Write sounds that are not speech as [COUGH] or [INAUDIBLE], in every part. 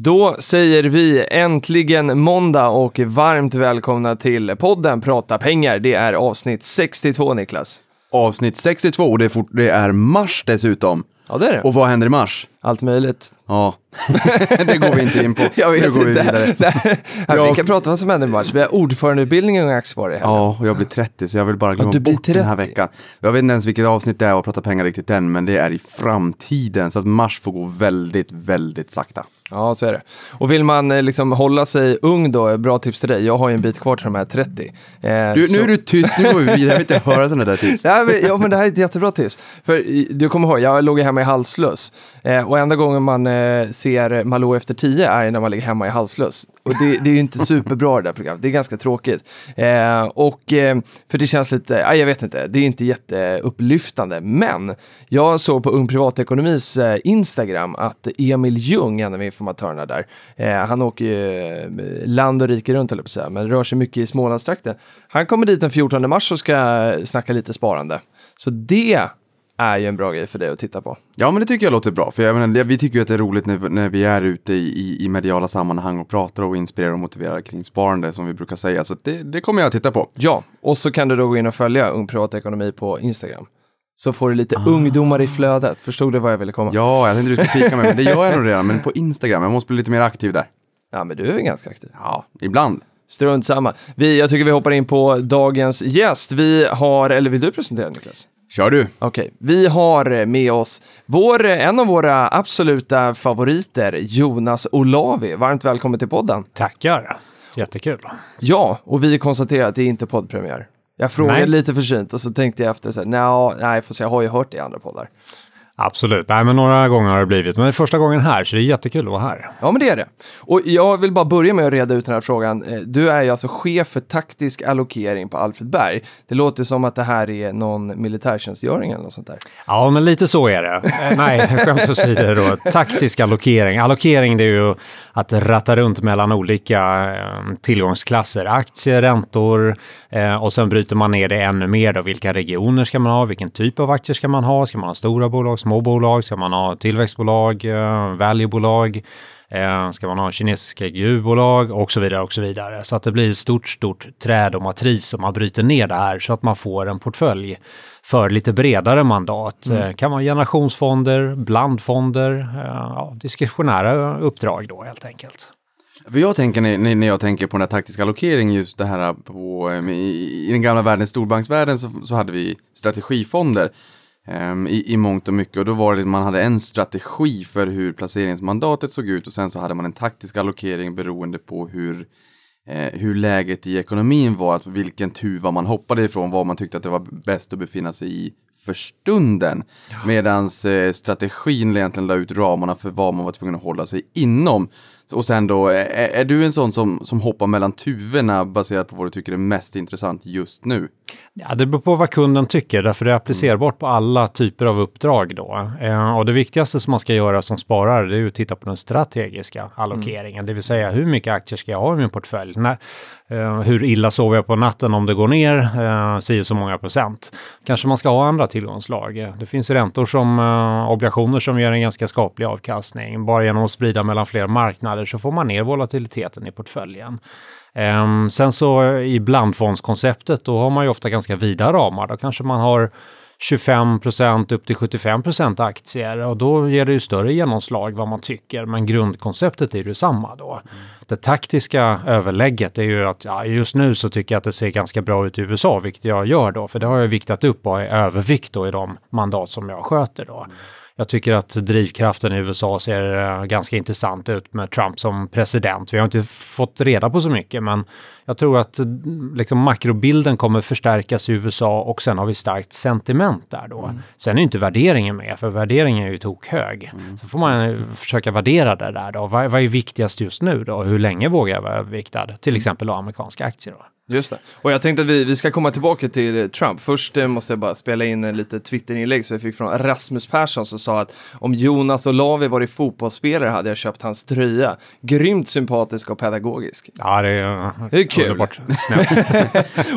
Då säger vi äntligen måndag och varmt välkomna till podden Prata pengar. Det är avsnitt 62 Niklas. Avsnitt 62 och det är, fort, det är mars dessutom. Ja, det är det. Och vad händer i mars? Allt möjligt. Ja, [LAUGHS] det går vi inte in på. [LAUGHS] Jag vet nu går vi inte. vidare. [LAUGHS] Nej, Jag- Vi kan prata om vad som händer i mars. Vi har ordförandeutbildning i Aktiesparare. Ja, och jag blir 30 så jag vill bara glömma du blir bort den här 30. veckan. Jag vet inte ens vilket avsnitt det är och prata pengar riktigt än, men det är i framtiden. Så att mars får gå väldigt, väldigt sakta. Ja, så är det. Och vill man eh, liksom hålla sig ung då, bra tips till dig. Jag har ju en bit kvar till de här 30. Eh, Du, så- nu är du tyst, nu går vi vidare. Jag vill inte [LAUGHS] höra sådana där tips. Ja men, ja, men det här är ett jättebra tips. För du kommer ihåg, jag låg hemma i halslös. Eh, och enda gången man eh, ser Malou efter tio är när man ligger hemma i halslös. Och det, det är ju inte superbra det där programmet, det är ganska tråkigt. Eh, och eh, för det känns lite, ja, jag vet inte, det är inte jätteupplyftande. Men jag såg på Ung Privatekonomis eh, Instagram att Emil Ljung, en av informatörerna där, eh, han åker ju eh, land och rike runt, jag på säga, men rör sig mycket i Smålandstrakten. Han kommer dit den 14 mars och ska snacka lite sparande. Så det är ju en bra grej för dig att titta på. Ja, men det tycker jag låter bra. För jag menar, vi tycker ju att det är roligt när, när vi är ute i, i, i mediala sammanhang och pratar och inspirerar och motiverar kring sparande, som vi brukar säga. Så det, det kommer jag att titta på. Ja, och så kan du då gå in och följa Ung Privatekonomi på Instagram. Så får du lite ungdomar i flödet. Förstod du vad jag ville komma? Ja. Ja, jag tänkte du skulle fika med mig, men det gör jag nog redan. Men på Instagram, jag måste bli lite mer aktiv där. men du är ganska aktiv. Ja, ibland. Strunt samma. Vi, jag tycker vi hoppar in på dagens gäst. Vi har, eller vill du presentera Niklas? Kör du. Okej, vi har med oss vår, en av våra absoluta favoriter, Jonas Olavi. Varmt välkommen till podden. Tackar. Jättekul. Ja, och vi konstaterar att det är inte poddpremiär. Jag frågade Nej. lite försynt och så tänkte jag efter så här, "Nja, nej, för jag har ju hört det i andra poddar. Absolut. Nej, men några gånger har det blivit. Men det är första gången här, så det är jättekul att vara här. Ja, men det är det. Och jag vill bara börja med att reda ut den här frågan. Eh, Du är ju alltså chef för taktisk allokering på Alfred Berg. Det låter som att det här är någon militärtjänstgöring eller något sånt där. Ja, men lite så är det. Eh, Nej, [LAUGHS] skämt åsido då. Taktisk allokering. Allokering det är ju att ratta runt mellan olika eh, tillgångsklasser. Aktier, räntor och sen bryter man ner det ännu mer då. Vilka regioner ska man ha? Vilken typ av aktier ska man ha? Ska man ha stora bolag, små bolag? Ska man ha tillväxtbolag, eh, valuebolag? Eh, ska man ha kinesiska gruvbolag och så vidare och så vidare. Så att det blir ett stort, stort träd och matris om man bryter ner det här så att man får en portfölj för lite bredare mandat. Eh, kan vara generationsfonder, blandfonder, ja, diskretionära uppdrag då helt enkelt. För jag tänker när, jag tänker på den här taktiska allokering, just det här på, i, i den gamla världen, storbanksvärlden, så, så hade vi strategifonder i, i mångt och mycket. Och då var det man hade en strategi för hur placeringsmandatet såg ut och sen så hade man en taktisk allokering beroende på hur eh, hur läget i ekonomin var, att vilken tuva man hoppade ifrån, vad man tyckte att det var bäst att befinna sig i för stunden. Medans eh, strategin egentligen la ut ramarna för vad man var tvungen att hålla sig inom. Och sen då, är, är du en sån som, som hoppar mellan tuvorna baserat på vad du tycker är mest intressant just nu? Ja, det beror på vad kunden tycker, därför det är applicerbart på alla typer av uppdrag då. Eh, och det viktigaste som man ska göra som sparare, det är att titta på den strategiska allokeringen, det vill säga hur mycket aktier ska jag ha i min portfölj? När, eh, hur illa sover jag på natten om det går ner eh, si och så många procent? Kanske man ska ha andra tillgångslag. Det finns räntor som eh, obligationer som ger en ganska skaplig avkastning. Bara genom att sprida mellan fler marknader så får man ner volatiliteten i portföljen. Ehm, sen så i blandfondskonceptet, då har man ju ofta ganska vida ramar. Då kanske man har 25 procent upp till 75 procent aktier och då ger det ju större genomslag vad man tycker. Men grundkonceptet är ju samma då. Det taktiska överlägget är ju att ja, just nu så tycker jag att det ser ganska bra ut i USA, vilket jag gör då, för det har jag viktat upp och är övervikt då i de mandat som jag sköter då. Jag tycker att drivkraften i USA ser eh, ganska intressant ut med Trump som president. Vi har inte fått reda på så mycket, men jag tror att eh, liksom, makrobilden kommer förstärkas i USA och sen har vi starkt sentiment där då. Mm. Sen är inte värderingen med, för värderingen är ju tokhög. Mm. Så får man eh, försöka värdera det där då. Vad, vad är viktigast just nu då? Hur länge vågar jag vara överviktad? Till exempel då amerikanska aktier då. Just det. Och jag tänkte att vi, vi ska komma tillbaka till Trump. Först eh, måste jag bara spela in en lite Twitterinlägg som jag fick från Rasmus Persson som sa att om Jonas Olavi varit fotbollsspelare hade jag köpt hans tröja. Grymt sympatisk och pedagogisk. Ja, det är, Det är kul. underbart.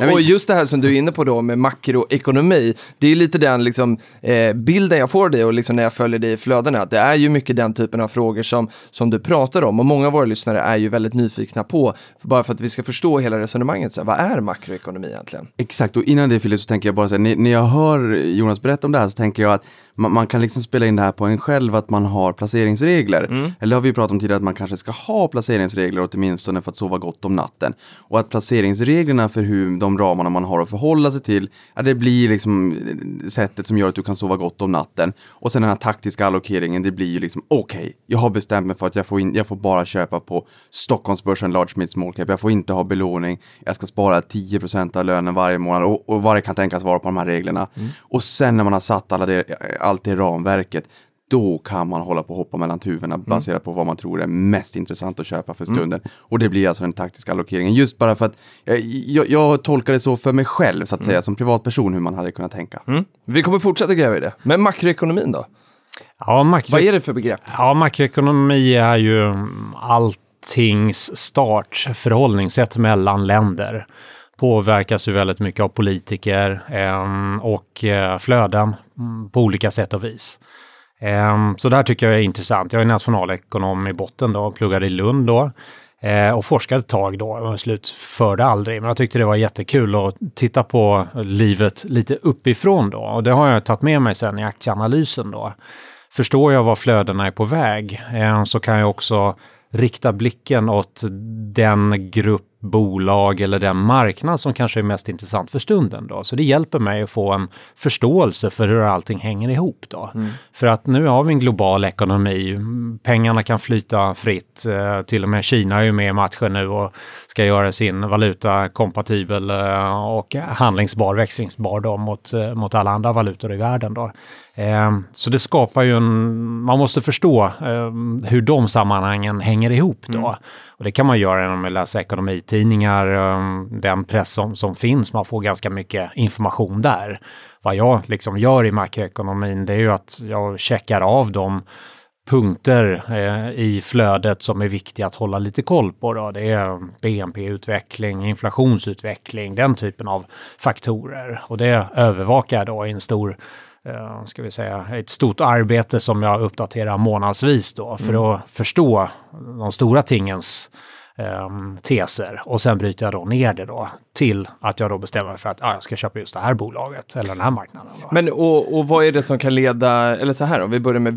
[LAUGHS] Och just det här som du är inne på då med makroekonomi, det är lite den liksom, eh, bilden jag får dig och liksom när jag följer dig i flödena, att det är ju mycket den typen av frågor som, som du pratar om och många av våra lyssnare är ju väldigt nyfikna på, bara för att vi ska förstå hela resonemanget, så här, vad är makroekonomi egentligen? Exakt, och innan det Filip så tänker jag bara så här, när, jag hör Jonas berätta om det här så tänker jag att man, man kan liksom spela in det här på en själv att man har placeringsregler. Eller har vi pratat om tidigare att man kanske ska ha placeringsregler åtminstone för att sova gott om natten. Och att placeringsreglerna för hur de ramarna man har att förhålla sig till, ja, det blir liksom sättet som gör att du kan sova gott om natten. Och sen den här taktiska allokeringen, det blir ju liksom okej, jag har bestämt mig för att jag får, in, jag får bara köpa på Stockholmsbörsen large mid small cap, jag får inte ha belåning, jag ska spara 10% av lönen varje månad och, och vad det kan tänkas vara på de här reglerna. Och sen när man har satt alla det, allt det ramverket, då kan man hålla på och hoppa mellan tuvorna baserat på vad man tror är mest intressant att köpa för stunden. Och det blir alltså den taktiska allokeringen. Just bara för att jag, jag, jag tolkar det så för mig själv, så att säga, som privatperson, hur man hade kunnat tänka. Vi kommer fortsätta gräva i det. Men makroekonomin då? Ja, makro... Vad är det för begrepp? Ja, makroekonomi är ju mm, alltings förhållningssätt mellan länder. Påverkas ju väldigt mycket av politiker ehm, eh, och flöden mm, på olika sätt och vis. Eh, så det här tycker jag är intressant. Jag är nationalekonom i botten då, pluggade i Lund då. Eh, och forskade ett tag då, och slutförde aldrig. Men jag tyckte det var jättekul att titta på livet lite uppifrån då. Och det har jag tagit med mig sen i aktieanalysen då. Förstår jag var flödena är på väg eh, så kan jag också rikta blicken åt den grupp bolag eller den marknad som kanske är mest intressant för stunden. Då. Så det hjälper mig att få en förståelse för hur allting hänger ihop. Då. För att nu har vi en global ekonomi. Pengarna kan flyta fritt. Eh, till och med Kina är ju med i matchen nu och ska göra sin valuta kompatibel eh, och handlingsbar, växlingsbar då, mot, eh, mot alla andra valutor i världen. Då. Eh, Så det skapar ju en... Man måste förstå eh, hur de sammanhangen hänger ihop då. Och det kan man göra genom att läsa ekonomitidningar, ehm, den press som, som finns. Man får ganska mycket information där. Vad jag liksom gör i makroekonomin det är ju att jag checkar av de punkter eh, i flödet som är viktiga att hålla lite koll på. Då. Det är BNP-utveckling, inflationsutveckling, den typen av faktorer. Och det övervakar jag då i en stor eh, ska vi säga, ett stort arbete som jag uppdaterar månadsvis då för att förstå de stora tingens ehm, teser och sen bryter jag då ner det då till att jag då bestämmer mig för att ah, jag ska köpa just det här bolaget eller den här marknaden. Då. Men och, och vad är det som kan leda, eller så här om vi börjar med,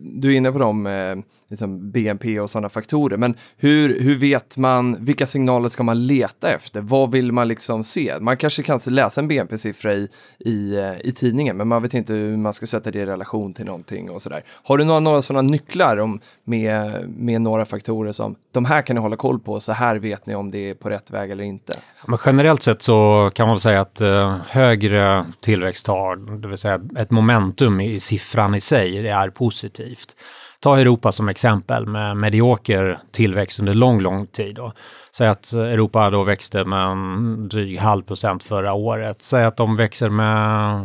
du är inne på dem, eh, liksom BNP och sådana faktorer, men hur, hur vet man, vilka signaler ska man leta efter? Vad vill man liksom se? Man kanske kan läsa en BNP-siffra i, i, eh, i tidningen, men man vet inte hur man ska sätta det i relation till någonting och sådär. Har du några, några sådana nycklar om, med, med några faktorer som, de här kan ni hålla koll på, så här vet ni om det är på rätt väg eller inte? Men generellt sett så kan man väl säga att eh, högre tillväxttal, det vill säga ett momentum i siffran i sig, det är positivt. Ta Europa som exempel med medioker tillväxt under lång, lång tid. Då. Säg att Europa då växte med en dryg halv procent förra året. Säg att de växer med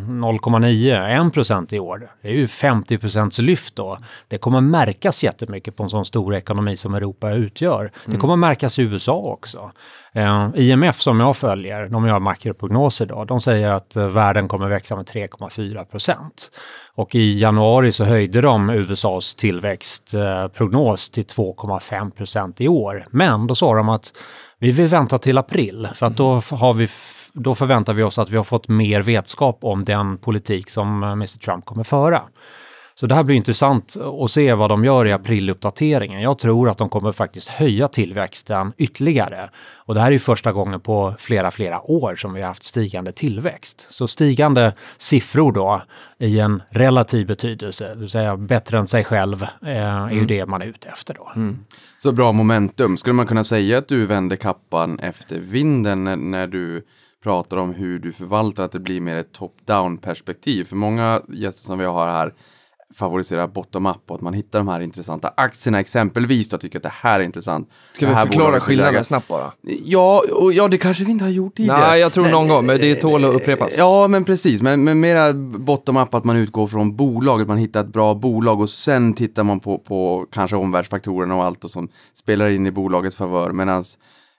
0,9, 1 procent i år. Det är ju 50 procents lyft då. Det kommer märkas jättemycket på en sån stor ekonomi som Europa utgör. Det kommer märkas i USA också. Eh, IMF som jag följer, de gör makroprognoser då, de säger att eh, världen kommer växa med 3,4 procent. Och i januari så höjde de USAs tillväxtprognos till 2,5 procent i år. Men då sa de att vi vill vänta till april för att då, har vi då förväntar vi oss att vi har fått mer vetskap om den politik som eh, Mr Trump kommer föra. Så det här blir intressant att se vad de gör i apriluppdateringen. Jag tror att de kommer faktiskt höja tillväxten ytterligare. Och det här är ju första gången på flera, flera år som vi har haft stigande tillväxt. Så stigande siffror då i en relativ betydelse, det vill säga bättre än sig själv, eh, är ju det man är ute efter då. Så bra momentum. Skulle man kunna säga att du vänder kappan efter vinden när, när du pratar om hur du förvaltar, att det blir mer ett top-down perspektiv? För många gäster som vi har här favoriserar bottom-up och att man hittar de här intressanta aktierna exempelvis då tycker att det här är intressant. Ska vi förklara skillnaden snabbt bara? Ja, och ja, det kanske vi inte har gjort tidigare. Nej, jag tror någon gång, men det tål att upprepas. Ja, men precis. Men, men mera bottom-up, att man utgår från bolaget, man hittar ett bra bolag och sen tittar man på, på kanske omvärldsfaktorerna och allt och som spelar in i bolagets favör. Medan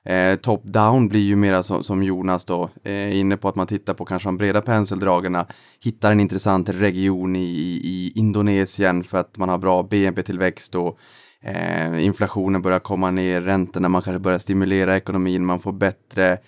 eh, top-down blir ju mera som, som Jonas då, eh, inne på att man tittar på kanske de breda penseldragarna, hittar en intressant region i, i, Indonesien för att man har bra BNP-tillväxt och eh, inflationen börjar komma ner, räntorna, man kanske börjar stimulera ekonomin, man får bättre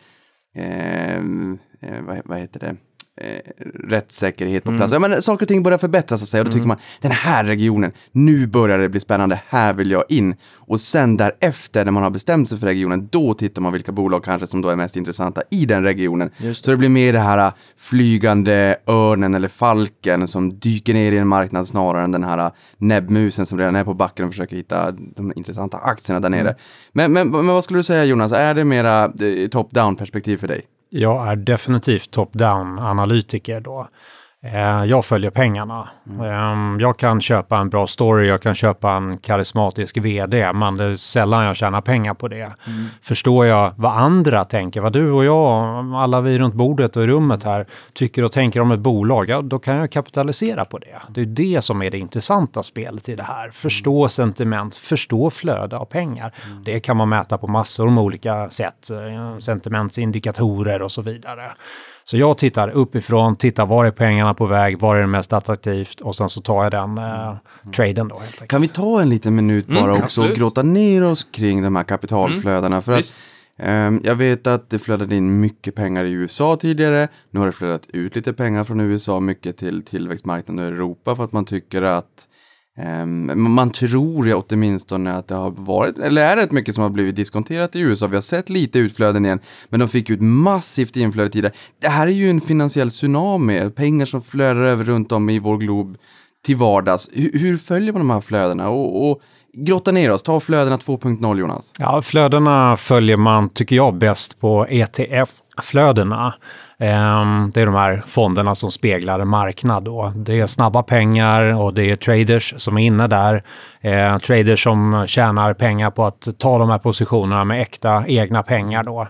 eh, eh, vad, vad heter det? Eh, rättssäkerhet på plats. Ja, men saker och ting börjar förbättras så att säga och då tycker man den här regionen, nu börjar det bli spännande, här vill jag in. Och sen därefter när man har bestämt sig för regionen, då tittar man vilka bolag kanske som då är mest intressanta i den regionen. Så det blir mer det här äh, flygande örnen eller falken som dyker ner i en marknad snarare än den här äh, näbbmusen som redan är på backen och försöker hitta de intressanta aktierna där nere. Men, men, men vad skulle du säga Jonas, är det mera eh, top-down perspektiv för dig? Jag är definitivt top-down analytiker då. Eh, Jag följer pengarna. Eh, Jag kan köpa en bra story, jag kan köpa en karismatisk vd, men det är sällan jag tjänar pengar på det. Förstår jag vad andra tänker, vad du och jag, alla vi runt bordet och i rummet här, tycker och tänker om ett bolag, ja, då kan jag kapitalisera på det. Det är det som är det intressanta spelet i det här. Förstå sentiment, förstå flöde av pengar. Det kan man mäta på massor med olika sätt, eh, sentimentsindikatorer och så vidare. Så jag tittar uppifrån, tittar var är pengarna på väg, var är det mest attraktivt och sen så tar jag den eh, traden då. Kan vi ta en liten minut bara också och gråta ner oss kring de här kapitalflödena? för att ehm, jag vet att det flödade in mycket pengar i USA tidigare. Nu har det flödat ut lite pengar från USA, mycket till tillväxtmarknaden och Europa för att man tycker att Ehm, man tror ju åtminstone att det har varit, eller är rätt mycket som har blivit diskonterat i USA. Vi har sett lite utflöden igen, men de fick ut massivt inflöde tidigare. Det här är ju en finansiell tsunami, pengar som flödar över runt om i vår glob till vardags. Hur, hur följer man de här flödena? Och, och grotta ner oss, ta flödena 2.0 Jonas. Ja, flödena följer man, tycker jag, bäst på ETF-flödena. Ehm, det är de här fonderna som speglar en marknad. Då. Det är snabba pengar och det är traders som är inne där. Eh, traders som tjänar pengar på att ta de här positionerna med äkta egna pengar. Då.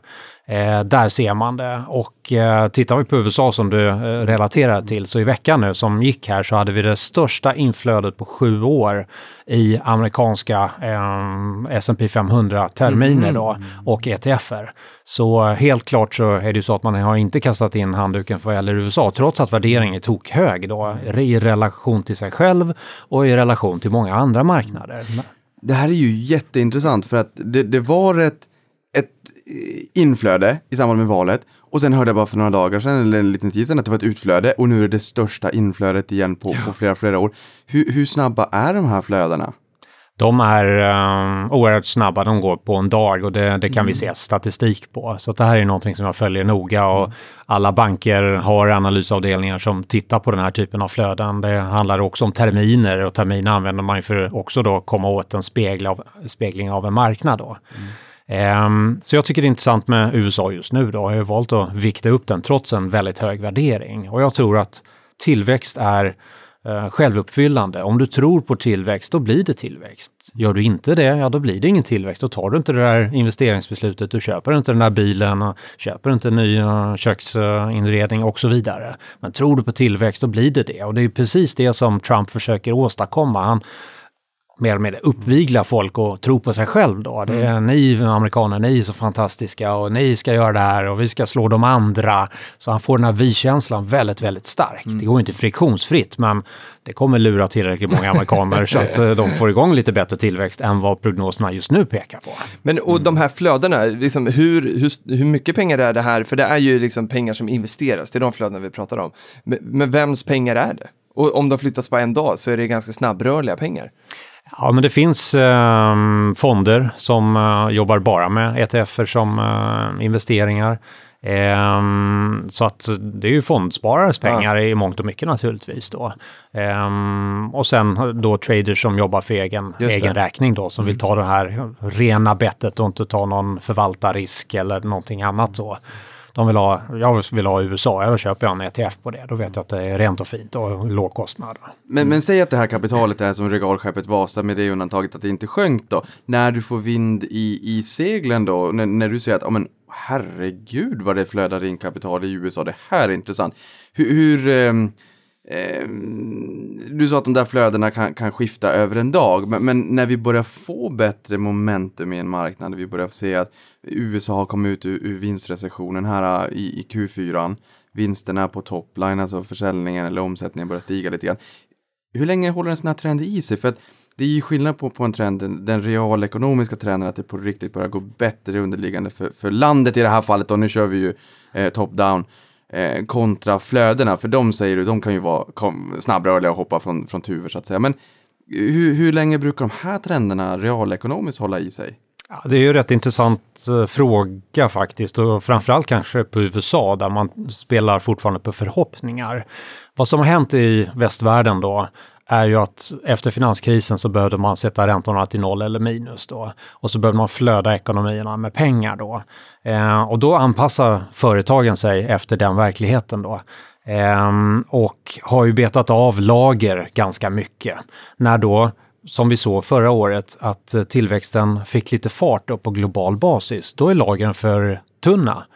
Eh, där ser man det. Och eh, tittar vi på USA som du eh, relaterar till, så i veckan nu som gick här så hade vi det största inflödet på sju år i amerikanska eh, S&P 500-terminer då och ETFer. Så helt klart så är det ju så att man har inte kastat in handduken vad gäller USA, trots att värderingen är tokhög då i relation till sig själv och i relation till många andra marknader. Det här är ju jätteintressant för att det, det var ett, ett inflöde i samband med valet och sen hörde jag bara för några dagar sedan eller en liten tid sedan att det var ett utflöde och nu är det det största inflödet igen på, på flera, flera år. Hur, hur snabba är de här flödena? De är um, oerhört snabba, de går på en dag och det, det kan vi se statistik på. Så det här är någonting som jag följer noga och alla banker har analysavdelningar som tittar på den här typen av flöden. Det handlar också om terminer och terminer använder man ju för också då komma åt en spegel av, spegling av en marknad. Då. Ehm, Ehm, så jag tycker det är intressant med USA just nu. Då. Jag har valt att vikta upp den trots en väldigt hög värdering. Och jag tror att tillväxt är eh, självuppfyllande. Om du tror på tillväxt, då blir det tillväxt. Gör du inte det, ja då blir det ingen tillväxt. Då tar du inte det där investeringsbeslutet, du köper inte den där bilen, och köper inte ny eh, köksinredning och så vidare. Men tror du på tillväxt, då blir det det. Och det är precis det som Trump försöker åstadkomma. Han mer eller mindre uppvigla folk och tro på sig själv då. Det är ni amerikaner, ni är så fantastiska och ni ska göra det här och vi ska slå de andra. Så han får den här vi-känslan väldigt, väldigt stark. Det går inte friktionsfritt men det kommer lura tillräckligt många amerikaner [LAUGHS] så att eh, de får igång lite bättre tillväxt än vad prognoserna just nu pekar på. Men och de här flödena, liksom, hur, hur, hur mycket pengar är det här? För det är ju liksom pengar som investeras, det är de flödena vi pratar om. Men, men vems pengar är det? Och om de flyttas på en dag så är det ganska snabbrörliga pengar. Ja, men det finns eh, fonder som eh, jobbar bara med ETFer som eh, investeringar. Ehm, så att det är ju fondsparares pengar i mångt och mycket naturligtvis då. Ehm, och sen då traders som jobbar för egen, egen räkning då, som vill ta det här rena bettet och inte ta någon förvaltarrisk eller någonting annat så. De vill ha, jag vill ha USA, då köper jag en ETF på det. Då vet jag att det är rent och fint och låg kostnad. Men, men säg att det här kapitalet är som regalskeppet Vasa med det undantaget att det inte sjönk då. När du får vind i, i seglen då, när, när du säger att, ja men herregud vad det flödar in kapital i USA, det här är intressant. Hur, hur Ehm, du sa att de där flödena kan, kan skifta över en dag, men, men när vi börjar få bättre momentum i en marknad, vi börjar se att USA har kommit ut ur, ur vinstrecessionen här äh, i, i Q4, vinsterna på topline, alltså försäljningen eller omsättningen börjar stiga lite grann. Hur länge håller en sån här trend i sig? För att det är ju skillnad på, på en trend, den, den realekonomiska trenden, att det på riktigt börjar gå bättre underliggande för, för landet i det här fallet, och nu kör vi ju eh, top-down, eh, kontra flödena, för de säger du, de kan ju vara kom, snabbrörliga och hoppa från, från tuvor så att säga. Men eh, hur, hur länge brukar de här trenderna realekonomiskt hålla i sig? Ja, det är ju en rätt intressant eh, fråga faktiskt och framförallt kanske på USA där man spelar fortfarande på förhoppningar. Vad som har hänt i västvärlden då är ju att efter finanskrisen så behövde man sätta räntorna till noll eller minus då. Och så behövde man flöda ekonomierna med pengar då. Eh, och då anpassar företagen sig efter den verkligheten då. Eh, och har ju betat av lager ganska mycket. När då som vi såg förra året, att tillväxten fick lite fart upp på global basis, då är lagren för tunna.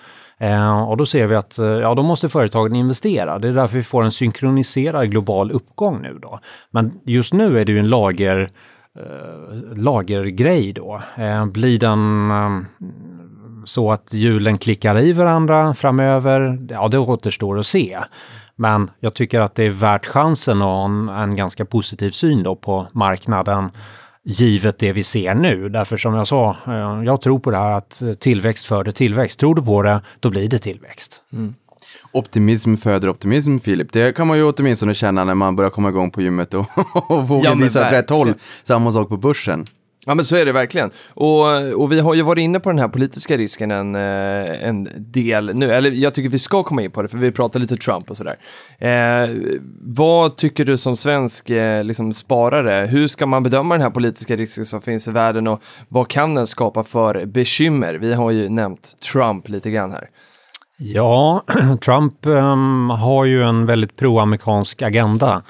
Eh, och då ser vi att eh, ja, då måste företagen investera. Det är därför vi får en synkroniserad global uppgång nu då. Men just nu är det ju en lager, eh, lagergrej då. Eh, blir den eh, så att hjulen klickar i varandra framöver? Ja, det återstår att se. Men jag tycker att det är värt chansen och en, en ganska positiv syn då på marknaden givet det vi ser nu. Därför som jag sa, eh, jag tror på det här att tillväxt föder tillväxt. Tror du på det, då blir det tillväxt. Optimism föder optimism, Filip. Det kan man ju åtminstone känna när man börjar komma igång på gymmet och, [LAUGHS] och våga Ja, men visa åt rätt håll. Samma sak på börsen. Ja men så är det verkligen. Och, och vi har ju varit inne på den här politiska risken en, eh, en del nu, eller jag tycker vi ska komma in på det för vi pratar lite Trump och sådär. Eh, vad tycker du som svensk eh, liksom sparare, hur ska man bedöma den här politiska risken som finns i världen och vad kan den skapa för bekymmer? Vi har ju nämnt Trump lite grann här. Ja, [CLEARS THROAT] Trump um, har ju en väldigt proamerikansk agenda.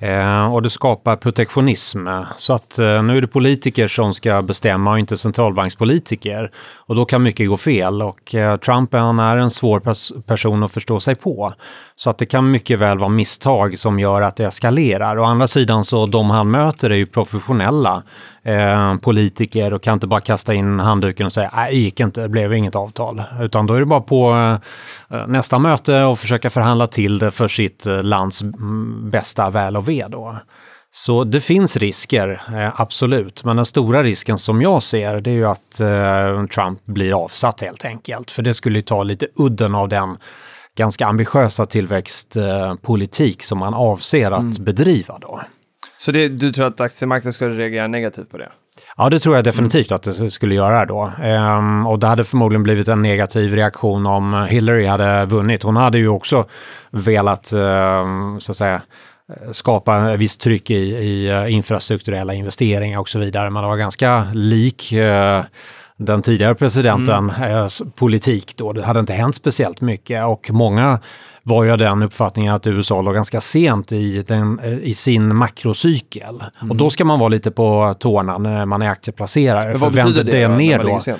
Eh, och det skapar protektionism. Så att eh, nu är det politiker som ska bestämma och inte centralbankspolitiker. Och då kan mycket gå fel. Och eh, Trump han är en svår pers- person att förstå sig på. Så att det kan mycket väl vara misstag som gör att det eskalerar. Å andra sidan så de han möter är ju professionella eh, politiker och kan inte bara kasta in handduken och säga nej, det gick inte, det blev inget avtal. Utan då är det bara på eh, nästa möte och försöka förhandla till det för sitt eh, lands mm, bästa väl och ve då. Så det finns risker, eh, absolut. Men den stora risken som jag ser det är ju att eh, Trump blir avsatt helt enkelt. För det skulle ju ta lite udden av den ganska ambitiösa tillväxtpolitik som man avser att bedriva då. Så det, du tror att aktiemarknaden skulle reagera negativt på det? Ja, det tror jag definitivt att det skulle göra då. Ehm, och det hade förmodligen blivit en negativ reaktion om Hillary hade vunnit. Hon hade ju också velat, ehm, så att säga, skapa en viss tryck i, i eh, infrastrukturella investeringar och så vidare. Men det var ganska lik eh, den tidigare presidenten eh, s- politik då. Det hade inte hänt speciellt mycket och många var ju av den uppfattningen att USA låg ganska sent i, den, eh, i sin makrocykel. Och då ska man vara lite på tårna när man är aktieplacerare. Men för vad betyder vänder det, när ner då?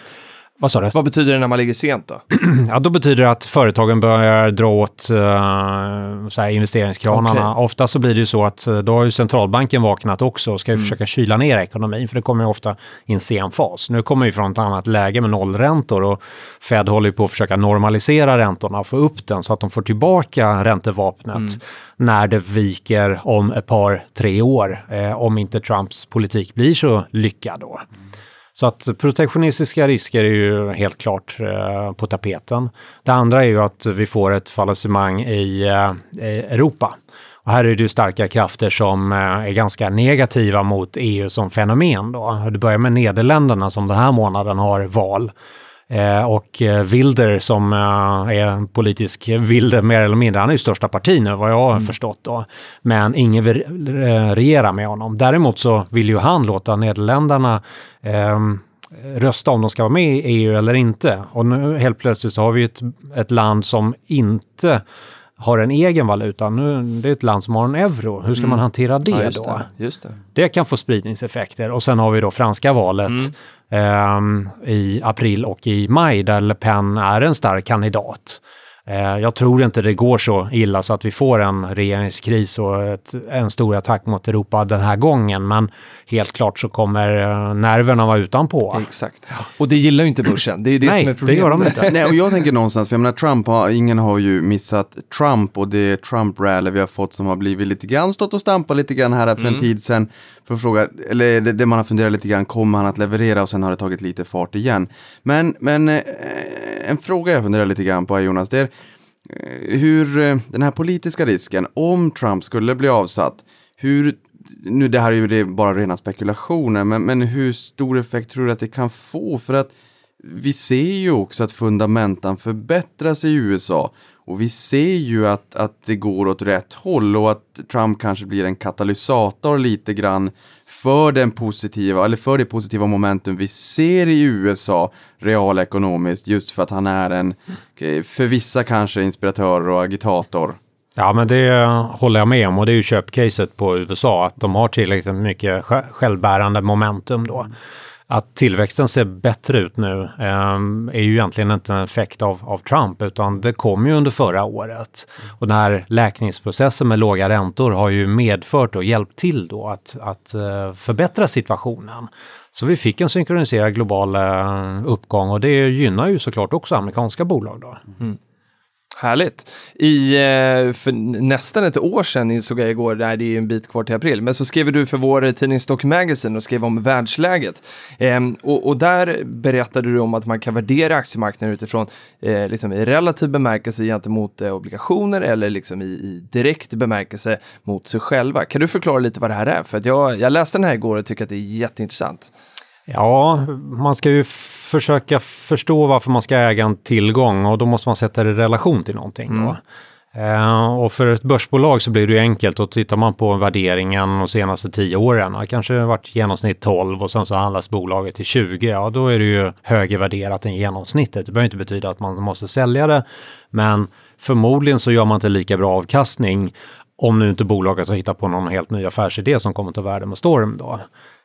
Vad sa du? Vad betyder det när man ligger sent då? [CLEARS THROAT] Ja, då betyder det att företagen börjar dra åt uh, så här investeringskranarna. Okej. Ofta så blir det ju så att eh, då har ju centralbanken vaknat också och ska ju försöka kyla ner ekonomin, för det kommer ju ofta i en sen fas. Nu kommer vi från ett annat läge med nollräntor och Fed håller ju på att försöka normalisera räntorna och få upp den så att de får tillbaka räntevapnet när det viker om ett par, tre år, eh, om inte Trumps politik blir så lyckad då. Så att protektionistiska risker är ju helt klart eh, på tapeten. Det andra är ju att vi får ett fallissemang i, eh, Europa. Och här är det ju starka krafter som eh, är ganska negativa mot EU som fenomen. Då. Det börjar med Nederländerna som den här månaden har val. Eh, och eh, Wilder som eh, är politisk vilde mer eller mindre, han är ju största parti nu vad jag har förstått då. Men ingen vill eh, regera med honom. Däremot så vill ju han låta Nederländerna ehm, rösta om de ska vara med i EU eller inte. Och nu helt plötsligt så har vi ett, ett land som inte har en egen valuta. Nu, det är ett land som har en euro. Hur ska man hantera det Ja, just då? det. Just det. Det kan få spridningseffekter. Och sen har vi då franska valet ehm, i april och i maj där Le Pen är en stark kandidat. Eh, jag tror inte det går så illa så att vi får en regeringskris och ett, en stor attack mot Europa den här gången. Men helt klart så kommer eh, nerverna vara utanpå. Exakt. Och det gillar ju inte börsen. Det är det Nej, som är det problemet. gör de inte. [LAUGHS] Nej, och jag tänker någonstans, för jag menar Trump, har, ingen har ju missat Trump och det Trump-rally vi har fått som har blivit lite grann, stått och stampat lite grann här för en tid sedan. För att fråga, eller det, det man har funderat lite grann, kommer han att leverera och sen har det tagit lite fart igen. Men, men eh, en fråga jag funderar lite grann på är Jonas, det är Eh, hur eh, den här politiska risken, om Trump skulle bli avsatt, hur nu det här är ju bara rena spekulationer, men, men hur stor effekt tror du att det kan få? För att vi ser ju också att fundamentan förbättras i USA och vi ser ju att, att det går åt rätt håll och att Trump kanske blir en katalysator lite grann för den positiva, eller för det positiva momentum vi ser i USA realekonomiskt just för att han är en, eh, för vissa kanske inspiratör och agitator. Ja, men det håller jag med om och det är ju köpcaset på USA, att de har tillräckligt mycket självbärande momentum då. Att tillväxten ser bättre ut nu eh, är ju egentligen inte en effekt av, av Trump, utan det kom ju under förra året. Och den här läkningsprocessen med låga räntor har ju medfört och hjälpt till då att, att eh, förbättra situationen. Så vi fick en synkroniserad global eh, uppgång och det gynnar ju såklart också amerikanska bolag då. Mm. Härligt. I, eh, för nästan ett år sedan insåg jag igår, nej det är en bit kvar till april, men så skrev du för vår tidning Stock Magazine och skrev om världsläget. Ehm, och, och där berättade du om att man kan värdera aktiemarknaden utifrån eh, liksom i relativ bemärkelse gentemot eh, obligationer eller liksom i, i direkt bemärkelse mot sig själva. Kan du förklara lite vad det här är? För att jag, jag läste den här igår och tycker att det är jätteintressant. Ja, man ska ju försöka förstå varför man ska äga en tillgång och då måste man sätta det i relation till någonting. Då. Eh, och för ett börsbolag så blir det ju enkelt och tittar man på värderingen de senaste tio åren, kanske varit genomsnitt 12 och sen så handlas bolaget till 20, ja då är det ju högre värderat än genomsnittet. Det behöver inte betyda att man måste sälja det, men förmodligen så gör man inte lika bra avkastning om nu inte bolaget har hittat på någon helt ny affärsidé som kommer ta värde med storm då.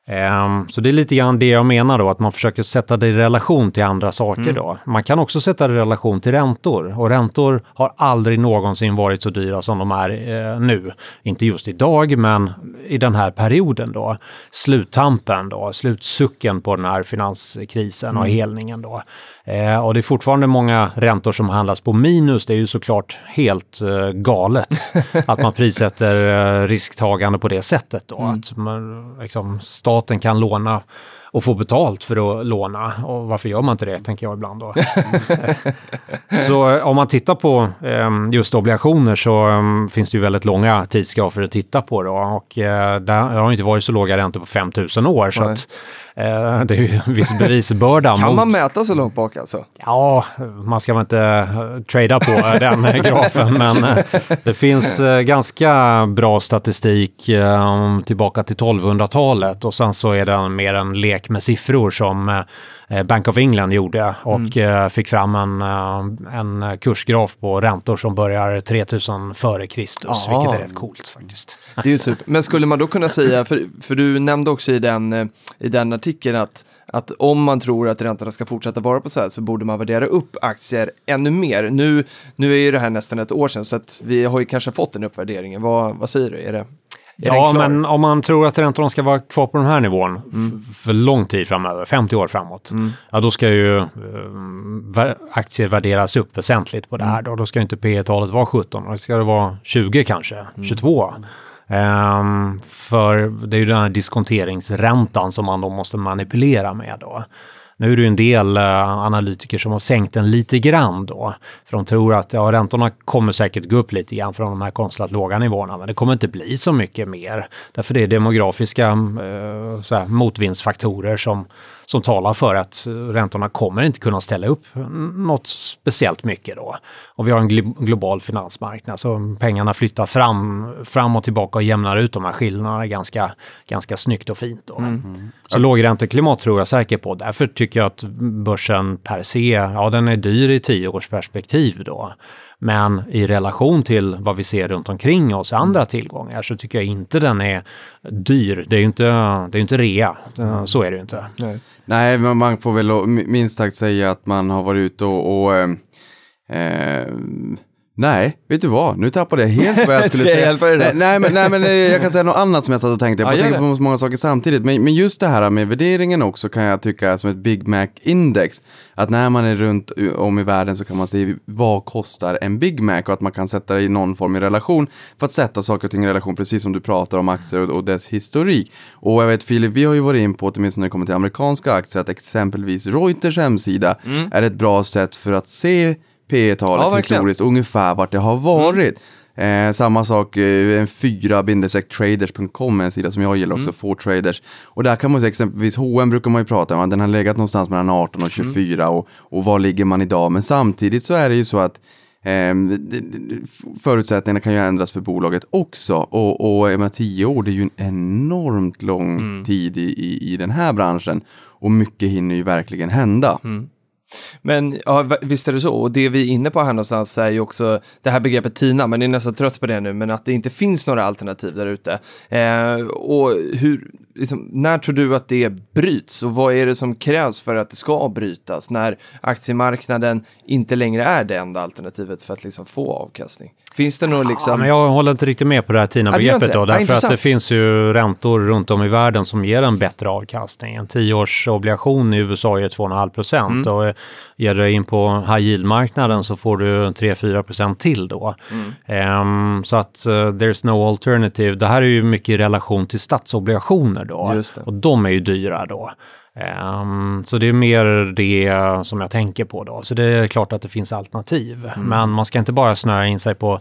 Ehm, så det är lite grann det jag menar då, att man försöker sätta det i relation till andra saker då. Man kan också sätta det i relation till räntor och räntor har aldrig någonsin varit så dyra som de är eh, nu. Inte just idag, men i den här perioden då. Sluttampen då, slutsucken på den här finanskrisen och helningen då. Eh, och det är fortfarande många räntor som handlas på minus. Det är ju såklart helt eh, galet [LAUGHS] att man prissätter eh, risktagande på det sättet. Då. Att man, liksom, staten kan låna och få betalt för att låna. Och varför gör man inte det, tänker jag ibland. Då. [LAUGHS] så eh, om man tittar på eh, just obligationer så eh, finns det ju väldigt långa tidsgrafer att titta på. Då. Och eh, där har inte varit så låga räntor på 5000 år. Så det är ju en viss bevisbörda. Kan mot... man mäta så långt bak alltså? Ja, man ska väl inte uh, trada på eh, den eh, [LAUGHS] grafen, men eh, det finns eh, ganska bra statistik eh, tillbaka till 1200-talet och sen så är den mer en lek med siffror som eh, Bank of England gjorde och eh, fick fram en, eh, en kursgraf på räntor som börjar 3000 före Kristus, Aha. vilket är rätt coolt faktiskt. Det är ju super. Men skulle man då kunna säga, för, för du nämnde också i den, eh, i den artikeln att, att om man tror att räntorna ska fortsätta vara på så här så borde man värdera upp aktier ännu mer. Nu, nu är ju det här nästan ett år sedan så att vi har ju kanske fått den uppvärderingen. Vad, vad säger du? Är det, Ja, men om man tror att räntorna ska vara kvar på den här nivån f- för lång tid framöver, 50 år framåt, ja då ska ju eh, aktier värderas upp väsentligt på det här. Då, då ska inte P talet vara 17, då ska det vara 20 kanske, 22. Ehm, för det är ju den här diskonteringsräntan som man då måste manipulera med då. Nu är det ju en del eh, analytiker som har sänkt den lite grann då. För de tror att ja, räntorna kommer säkert gå upp lite grann från de här konstlat låga nivåerna. Men det kommer inte bli så mycket mer. Därför det är demografiska eh, så här, motvindsfaktorer som, som talar för att räntorna kommer inte kunna ställa upp något speciellt mycket då. Och vi har en gl global finansmarknad så pengarna flyttar fram, fram och tillbaka och jämnar ut de här skillnaderna ganska, ganska snyggt och fint. Då. Mm. Så lågränteklimat tror jag säkert på. Därför tycker jag att börsen per se, ja den är dyr i tio års perspektiv då. Men i relation till vad vi ser runt omkring oss, andra tillgångar, så tycker jag inte den är dyr. Det är ju inte, det är inte rea, så är det ju inte. Nej. Nej, men man får väl minst sagt säga att man har varit ute och, och eh, eh Nej, vet du vad? Nu tappade jag helt vad jag [LAUGHS] skulle Ska jag säga. hjälpa dig då? nej, nej, men, nej, men eh, jag kan säga något annat som jag satt och tänkte. Jag Ja, tänkte det. på många saker samtidigt. Men, men just det här med värderingen också kan jag tycka som ett Big Mac-index. Att när man är runt om i världen så kan man se vad kostar en Big Mac och att man kan sätta det i någon form i relation för att sätta saker och ting i relation, precis som du pratar om aktier och, och dess historik. Och jag vet Filip, vi har ju varit in på, åtminstone när det kommer till amerikanska aktier, att exempelvis Reuters hemsida är ett bra sätt för att se P talet Mm. Ja, historiskt, ungefär vart det har varit. Eh, samma sak, eh, en 4-traders.com är en sida som jag gillar också, mm. traders Och där kan man se exempelvis, H&M brukar man ju prata om, den har legat någonstans mellan 18 och 24 och, och var ligger man idag? Men samtidigt så är det ju så att Ehm, förutsättningarna kan ju ändras för bolaget också och, och jag menar, tio år det är ju en enormt lång tid i, i, i den här branschen och mycket hinner ju verkligen hända. Men ja, visst är det så. Och det vi är inne på här någonstans är ju också det här begreppet TINA, men jag är nästan trött på det nu, men att det inte finns några alternativ där ute. Eh, och hur, liksom, när tror du att det bryts och vad är det som krävs för att det ska brytas när aktiemarknaden inte längre är det enda alternativet för att liksom få avkastning? Finns det något liksom... Ja, men jag håller inte riktigt med på det här TINA-begreppet då, det. Ja, därför att det finns ju räntor runt om i världen som ger en bättre avkastning. En tioårsobligation i USA ger 2,5 procent Mm. och eh, ger du in på high yield-marknaden så får du 3-4 procent till då. Mm. Ehm, så att eh, there's no alternative. Det här är ju mycket i relation till statsobligationer då. Och de är ju dyra då. Ehm, så det är mer det som jag tänker på då. Så det är klart att det finns alternativ. Mm. Men man ska inte bara snöa in sig på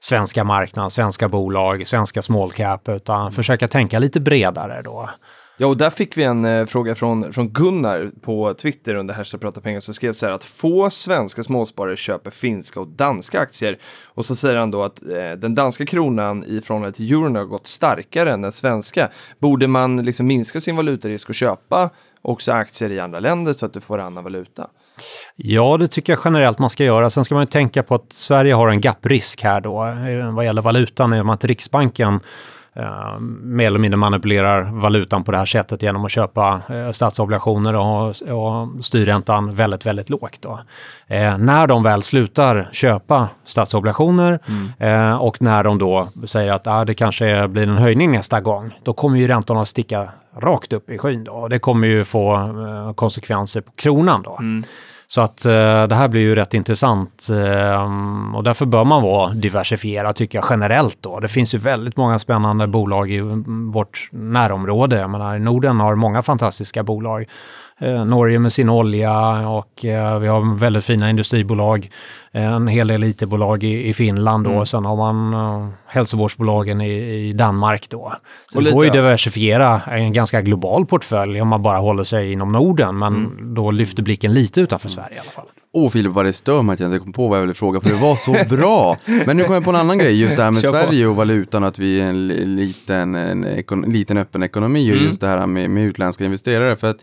svenska marknaden, svenska bolag, svenska small cap, utan försöka tänka lite bredare då. Ja, och där fick vi en eh, fråga från, från Gunnar på Twitter under hashtag prata pengar som skrev så här att få svenska småsparare köper finska och danska aktier. Och så säger han då att eh, den danska kronan i förhållande till euron har gått starkare än den svenska. Borde man liksom minska sin valutarisk och köpa också aktier i andra länder så att du får annan valuta? Ja, det tycker jag generellt man ska göra. Sen ska man ju tänka på att Sverige har en gapprisk här då eh, vad gäller valutan i och med att Riksbanken eh, mer eller mindre manipulerar valutan på det här sättet genom att köpa eh, statsobligationer och, och styrräntan väldigt, väldigt lågt. Då. Eh, när de väl slutar köpa statsobligationer eh, och när de då säger att ah, det kanske blir en höjning nästa gång, då kommer ju räntorna att sticka rakt upp i skyn. Då. Och det kommer ju få eh, konsekvenser på kronan. Då. Så att eh, det här blir ju rätt intressant eh, och därför bör man vara diversifierad tycker jag generellt då. Det finns ju väldigt många spännande bolag i mm, vårt närområde. Jag menar, Norden har många fantastiska bolag. Eh, Norge med sin olja och eh, vi har väldigt fina industribolag. En hel del IT-bolag i, i Finland då. Sen har man eh, hälsovårdsbolagen i, i Danmark då. Så Och det går ju diversifiera en ganska global portfölj om man bara håller sig inom Norden. Men då lyfter blicken lite utanför Sverige i alla fall. Åh Filip, vad det stör mig att jag inte kom på vad jag ville fråga, för det var så [LAUGHS] bra. Men nu kommer jag på en annan grej, just det här med Kör på. Sverige och valutan, att vi är en li- liten, en liten öppen ekonomi och just det här med, med utländska investerare. För att